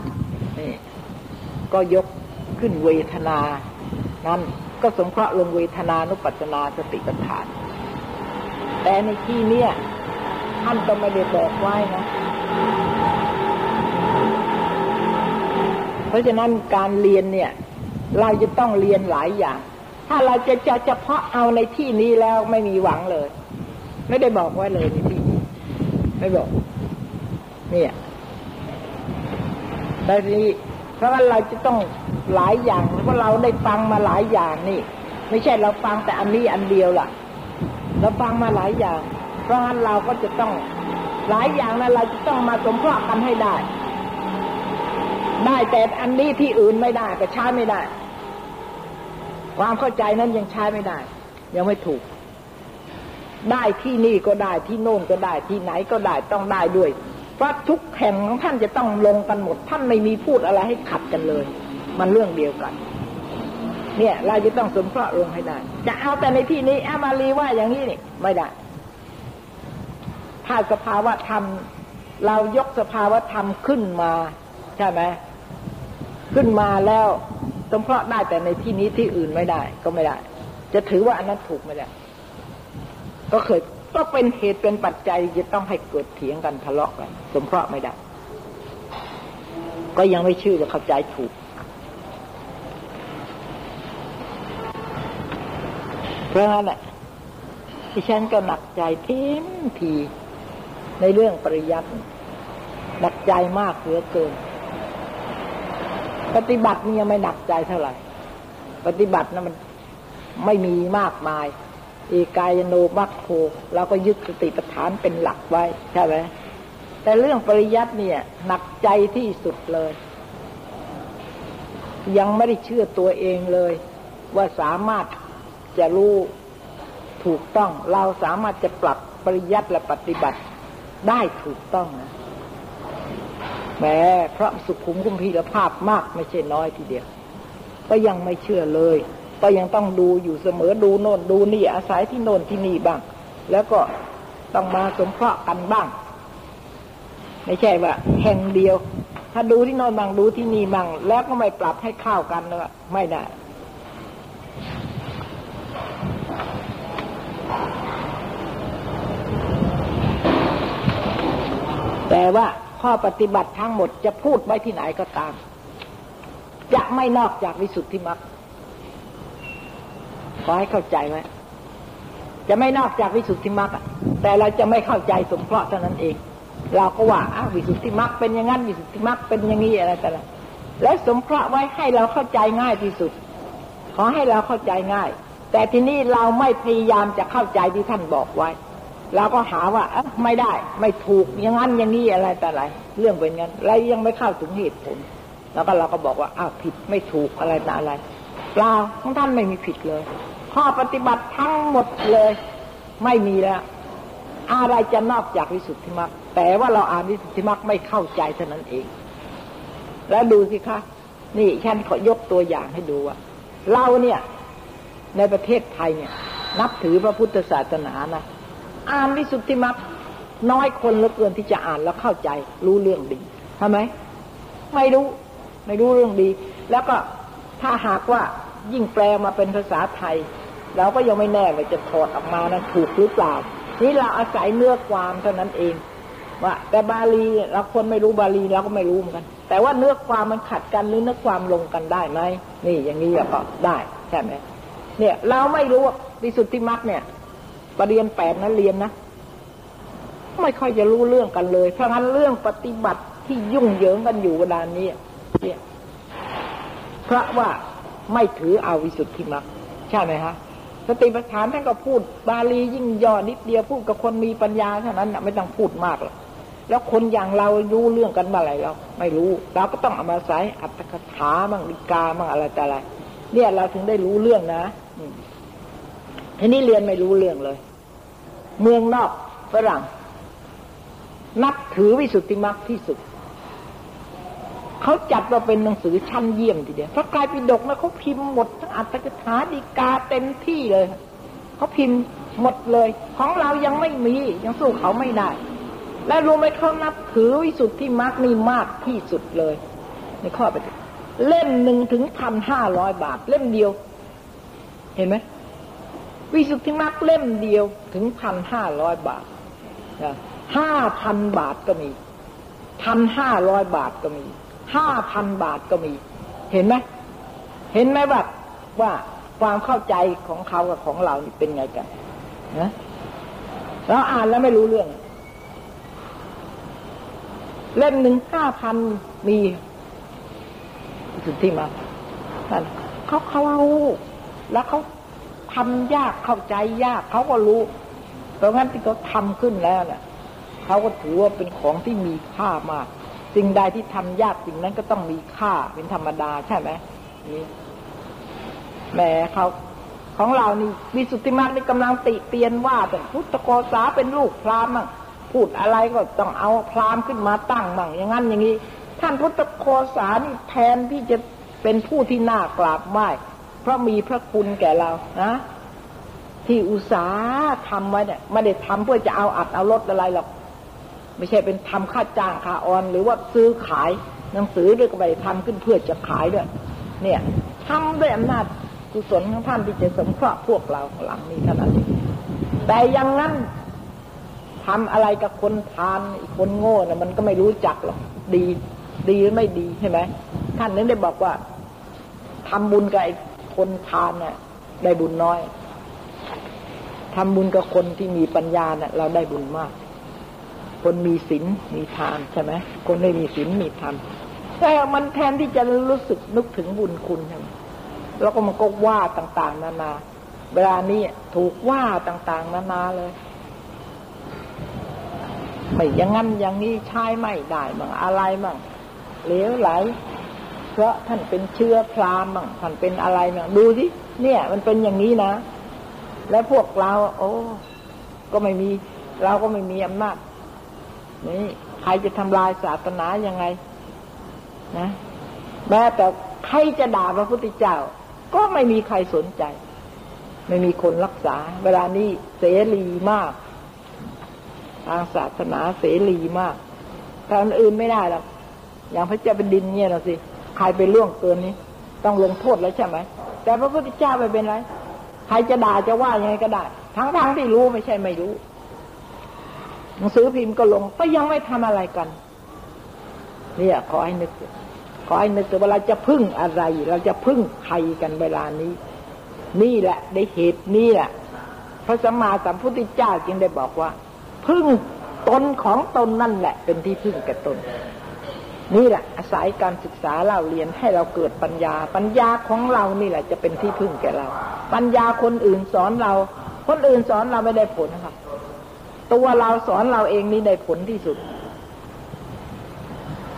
นี่ก็ยกขึ้นเวทนา นั้นก็สงเคราะห์ลงเวทนานุปัสสนาสติปัฏฐาน แต่ในที่เนี้ย ท่านก็ไม่ได้บอกไว้นะ เพราะฉะนั้นการเรียนเนี่ย เราจะต้องเรียนหลายอย่าง ถ้าเราจะจะเฉพาะเอาในที่นี้แล้วไม่มีหวังเลย ไม่ได้บอกไว้เลยในที่นี้ไม่บอก เนี่ยแต่นี้เพราะว่าเราจะต้องหลายอย่างเพราะเราได้ฟังมาหลายอย่างนี่ ไม่ใช่เราฟังแต่อันนี้อันเดียวล่ะ เราฟังมาหลายอย่าง เพราะฉะนั้นเราก็จะต้องหลายอย่างนะเราจะต้องมาสมเพาะกันให้ได้ ได้แต่อันนี้ที่อื่นไม่ได้ก็ใช้ไม่ได้ ความเข้าใจนั้นยังใช้ไม่ได้ ยังไม่ถูก ได้ที่นี่ก็ได้ที่โน่นก็ได้ที่ไหนก็ได้ต้องได้ด้วย เพราะทุกแห่งของท่านจะต้องลงกันหมด ท่านไม่มีพูดอะไรให้ขัดกันเลย มันเรื่องเดียวกัน เนี่ย เราจะต้องสมเพราะลงให้ได้ จะเอาแต่ในที่นี้อามารีว่าอย่างนี้นี่ไม่ได้ ถ้าสภาวะธรรม เรายกสภาวะธรรมขึ้นมา ใช่ไหมขึ้นมาแล้วสมเพราะได้แต่ในที่นี้ที่อื่นไม่ได้ ก็ไม่ได้ จะถือว่าอันนั้นถูกไม่ได้ก็เคยก็เป็นเหตุเป็นปัจจัยจะต้องให้เกิดเถียงกันทะเลาะกันสมเพราะไม่ได้ ก็ยังไม่ชื่อว่าเข้าใจถูกเพราะงั้นแหละที่ฉันก็หนักใจทิมที ในเรื่องปริยัติหนักใจมากเหลือเกิน ปฏิบัตินี่ยังไม่หนักใจเท่าไหร่ ปฏิบัตินะมันไม่มีมากมาย เอกายโนมัคโคเราก็ยึดสติปัฏฐานเป็นหลักไว้ใช่ไหมแต่เรื่องปริยัติเนี่ย หนักใจที่สุดเลย ยังไม่ได้เชื่อตัวเองเลย ว่าสามารถจะรู้ถูกต้อง เราสามารถจะปรับปริยัติและปฏิบัติ ได้ถูกต้องนะแม้พระสุขุมกุมพีรภาพมากไม่ใช่น้อยทีเดียว ก็ยังไม่เชื่อเลย ก็ยังต้องดูอยู่เสมอดูโน่นดูนี่อาศัยที่โน่นที่นี่บ้าง แล้วก็ต้องมาสมเพาะกันบ้าง ไม่ใช่ว่า แห่งเดียว ถ้าดูที่โนอนบ้างดูที่นี่บ้างแล้วก็ไม่ปรับให้เข้ากันเลยไม่ได้ แต่ว่าข้อปฏิบัติทั้งหมดจะพูดไว้ที่ไหนก็ตาม จะไม่นอกจากวิสุทธิมรรคขอให้เข้าใจไหมจะไม่นอกจากวิสุทธิมรรคแต่เราจะไม่เข้าใจสมเพราะเท่านั้นเอง เราก็ว่าอ้าวิสุทธิมรรคเป็นอย่างนั้นวิสุทธิมรรคเป็นอย่างนี้อะไรแต่ละแล้วสมเพราะไว้ให้เราเข้าใจง่ายที่สุด ขอให้เราเข้าใจง่าย แต่ที่นี้เราไม่พยายามจะเข้าใจที่ท่านบอกไว้ เราก็หาว่าอไม่ได้ ไม่ถูกอย่างนั้นอย่างนี้อะไรแต่อะไร เรื่องเป็นงั้นเรยังไม่เข้าถึงเหตุผล แล้วก็เราก็บอกว่าอ้าวผิดไม่ถูกอะไรแต่อะไรเปล่าของท่านไม่มีผิดเลย ข้อปฏิบัติทั้งหมดเลย ไม่มีแล้วอะไรจะนอกจากวิสุทธิมรรคแต่ว่าเราอ่านวิสุทธิมรรคไม่เข้าใจเท่านั้นเอง แล้วดูสิคะ นี่ฉันขอยกตัวอย่างให้ดูว่าเราเนี่ย ในประเทศไทยเนี่ย นับถือพระพุทธศาสนานะ อ่านวิสุทธิมรรคน้อยคนเหลือเกินที่จะอ่านแล้วเข้าใจ รู้เรื่องดีทำไม ไม่รู้ ไม่รู้เรื่องดี แล้วก็ถ้าหากว่ายิ่งแปลมาเป็นภาษาไทยเราก็ยังไม่แน่ว่าจะถอดออกมานั้นถูกหรือเปล่า นี่เราอาศัยเนื้อความเท่านั้นเองว่าแต่บาลีเราคนไม่รู้บาลีเราก็ไม่รู้เหมือนกัน แต่ว่าเนื้อความมันขัดกันหรือเนื้อความลงกันได้ไหมนี่อย่างนี้ก็ได้ใช่ไหมเนี่ย เราไม่รู้ว่าวิสุทธิมรรคเนี่ย ปรริญญาแปดนั้นเรียนนะ ไม่ค่อยจะรู้เรื่องกันเลย เพราะงั้นเรื่องปฏิบัติที่ยุ่งเหยิงกันอยู่เวลานี้เนี่ยเพราะว่าไม่ถือเอาวิสุทธิมรรคใช่ไหมฮะสติปัฏฐานท่านก็พูดบาลียิ่งย่อนิดเดียวพูดกับคนมีปัญญาเท่านั้นนะไม่ต้องพูดมากหรอกแล้วคนอย่างเรารู้เรื่องกันมาอะไรเราไม่รู้ เราก็ต้องเอามาใส่อัตถกถาบ้างดิกาบ้างอะไรแต่อะไรเนี่ยเราถึงได้รู้เรื่องนะ ทีนี้เรียนไม่รู้เรื่องเลย เมืองนอกฝรั่ง นับถือวิสุทธิมรรคที่สุด เขาจัดว่าเป็นหนังสือชั้นเยี่ยมทีเดียวพระกายปิฎกนะเขาพิมพ์หมดทั้งอัตถกถาดีกาเต็มที่เลยเขาพิมพ์หมดเลย ของเรายังไม่มียังสู้เขาไม่ได้ และรู้ไหมเขานับถือวิสุทธิมรรคนี่มากที่สุดเลย ในข้อไปเล่มหนึ่งถึงพันห้าร้อยบาท เล่มเดียว เห็นไหม วิสุทธิมรรคเล่มเดียวถึงพันห้าร้อยบาทห้าพันบาทก็มีพันห้าร้อยบาทก็มีห้าพันบาทก็มี เห็นไหมเห็นไหมว่าว่าความเข้าใจของเขากับของเรานี่เป็นไงกันนะเราอ่านแล้วไม่รู้เรื่อง เล่มหนึ่งห้าพันมีสุดที่มาท่าเขาเขารู้แล้วเขา ทำยากเข้าใจยากเขาก็รู้เพราะงั้นที่เขาทำขึ้นแล้วเนี่ยเขาก็ถือว่าเป็นของที่มีค่ามาก สิ่งใดที่ทำยากสิ่งนั้นก็ต้องมีค่าเป็นธรรมดาใช่ไหมนี่แหมเขาของเรานี่มีสุทธิมรรคนี่กำลังติเตียนว่าแต่พุทธโกษาเป็นลูกพราหมณ์มั่งพูดอะไรก็ต้องเอาพราหมณ์ขึ้นมาตั้งมั่งอย่างนั้นอย่างนี้ ท่านพุทธโกษานี่แทนที่จะเป็นผู้ที่น่ากราบไหว้ เพราะมีพระคุณแก่เรานะที่อุตสาห์ทำไว้เนี่ยไม่ได้ทำเพื่อจะเอาอัดเอาลดอะไรหรอก ไม่ใช่เป็นทำค่าจ้างค่าออน หรือว่าซื้อขายหนังสือด้วยก็ไปทำขึ้นเพื่อจะขายด้วย เนี่ยทำด้วยอำนาจกุศลของท่านที่จะสมเคราะห์พวกเราหลังนี้เท่านั้นแต่ยังนั้นทำอะไรกับคนทานอีกคนโง่น่ะมันก็ไม่รู้จักหรอกดี ดีหรือไม่ดีใช่ไหมท่านนั้นได้บอกว่าทำบุญกับไอ้ คนทานเนี่ยได้บุญน้อยทำบุญกับคนที่มีปัญญาเนี่ยเราได้บุญมาก คนมีศีลมีทานใช่ไหมคนไม่มีศีลมีธรรมแต่มันแทนที่จะรู้สึกนึกถึงบุญคุณใช่ไหมแล้วก็มันก็ว่าต่าง ๆ นานา เวลานี้ถูกว่าต่าง ๆ นานาเลยไม่อย่างนั้นอย่างนี้ใช้ไม่ได้บ้างอะไรบ้างเหลวไหล เพราะท่านเป็นเชื้อพรามบ้างท่านเป็นอะไรบ้างดูสิเนี่ย มันเป็นอย่างนี้นะ แล้วพวกเรา โอ้ ก็ไม่มีเราก็ไม่มีอำนาจนี่ใครจะทำลายศาสนายังไง นะแม้แต่ใครจะด่าพระพุทธเจ้า ก็ไม่มีใครสนใจ ไม่มีคนรักษา เวลานี้เสรีมากทางศาสนาเสรีมากทางอื่นไม่ได้หรอกอย่างพระเจ้าเป็นดินเนี่ยนะสิ ใครไปล่วงเกินนี้ ต้องลงโทษแล้วใช่ไหม แต่พระพุทธเจ้าไม่เป็นไร ใครจะด่าจะว่ายังไงก็ได้ ทั้งๆทที่รู้ไม่ใช่ไม่รู้ หนังสือพิมพ์ก็ลง ก็ยังไม่ทำอะไรกัน เนี่ยขอให้นึก ขอให้นึกว่าเราจะพึ่งอะไร เราจะพึ่งใครกันเวลานี้ นี่แหละ ได้เหตุนี่แหละ พระสัมมาสัมพุทธเจ้าจึงได้บอกว่า พึ่งตนของตนนั่นแหละ เป็นที่พึ่งแก่ตน นี่แหละอาศัยการศึกษาเล่าเรียนให้เราเกิดปัญญา ปัญญาของเรานี่แหละจะเป็นที่พึ่งแก่เรา ปัญญาคนอื่นสอนเรา คนอื่นสอนเราไม่ได้ผลค่ะตัวเราสอนเราเองนี่ได้ผลที่สุด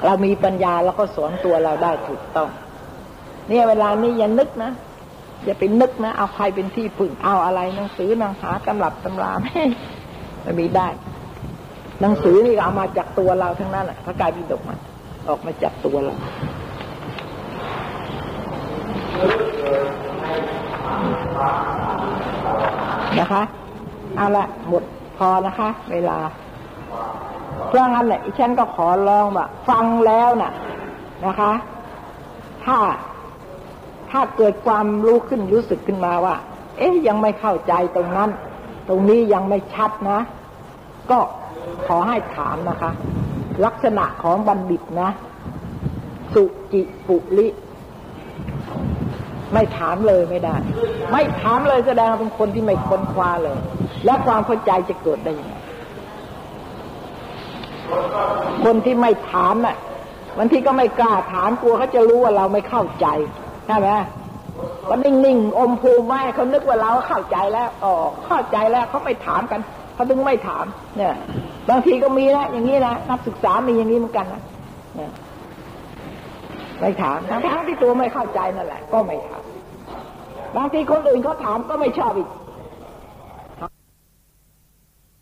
เรามีปัญญาแล้วก็สอนตัวเราได้ถูกต้อง เนี่ยเวลานี้อย่านึกนะอย่าไปนึกนะเอาใครเป็นที่พึ่งเอาอะไรหนังสือหนังหาตำรับตำราไม่ไม่มีได้ หนังสือนี่เอามาจากตัวเราทั้งนั้นแหละพระกายพิดกมัน ออกมาจากตัวเรานะคะ เอาละหมดพอนะคะ เวลา เพราะงั้นแหละฉันก็ขอร้องว่าฟังแล้วน่ะ นะคะ ถ้าถ้าเกิดความรู้ขึ้นรู้สึกขึ้นมาว่า เอ๊ยยังไม่เข้าใจตรงนั้น ตรงนี้ยังไม่ชัดนะ ก็ขอให้ถามนะคะ ลักษณะของบัณฑิตนะ สุจิปุลิ ไม่ถามเลยไม่ได้ ไม่ถามเลยแสดงว่าเป็นคนที่ไม่ค้นคว้าเลย และความเข้าใจจะเกิดได้ยังไงคนที่ไม่ถามน่ะบางทีก็ไม่กล้าถามกลัวเขาจะรู้ว่าเราไม่เข้าใจใช่ไหมก็นิ่งๆอมภูมิไว้เขานึกว่าเราเข้าใจแล้วอ๋อเข้าใจแล้วเขาไม่ถามกัน เขาถึงไม่ถาม เนี่ย บางทีก็มีนะอย่างนี้นะนักศึกษามีอย่างนี้เหมือนกันนะเนี่ยไม่ถามทั้งที่ตัวไม่เข้าใจนั่นแหละ ก็ไม่ถามบางทีคนอื่นเขาถามก็ไม่ชอบอีก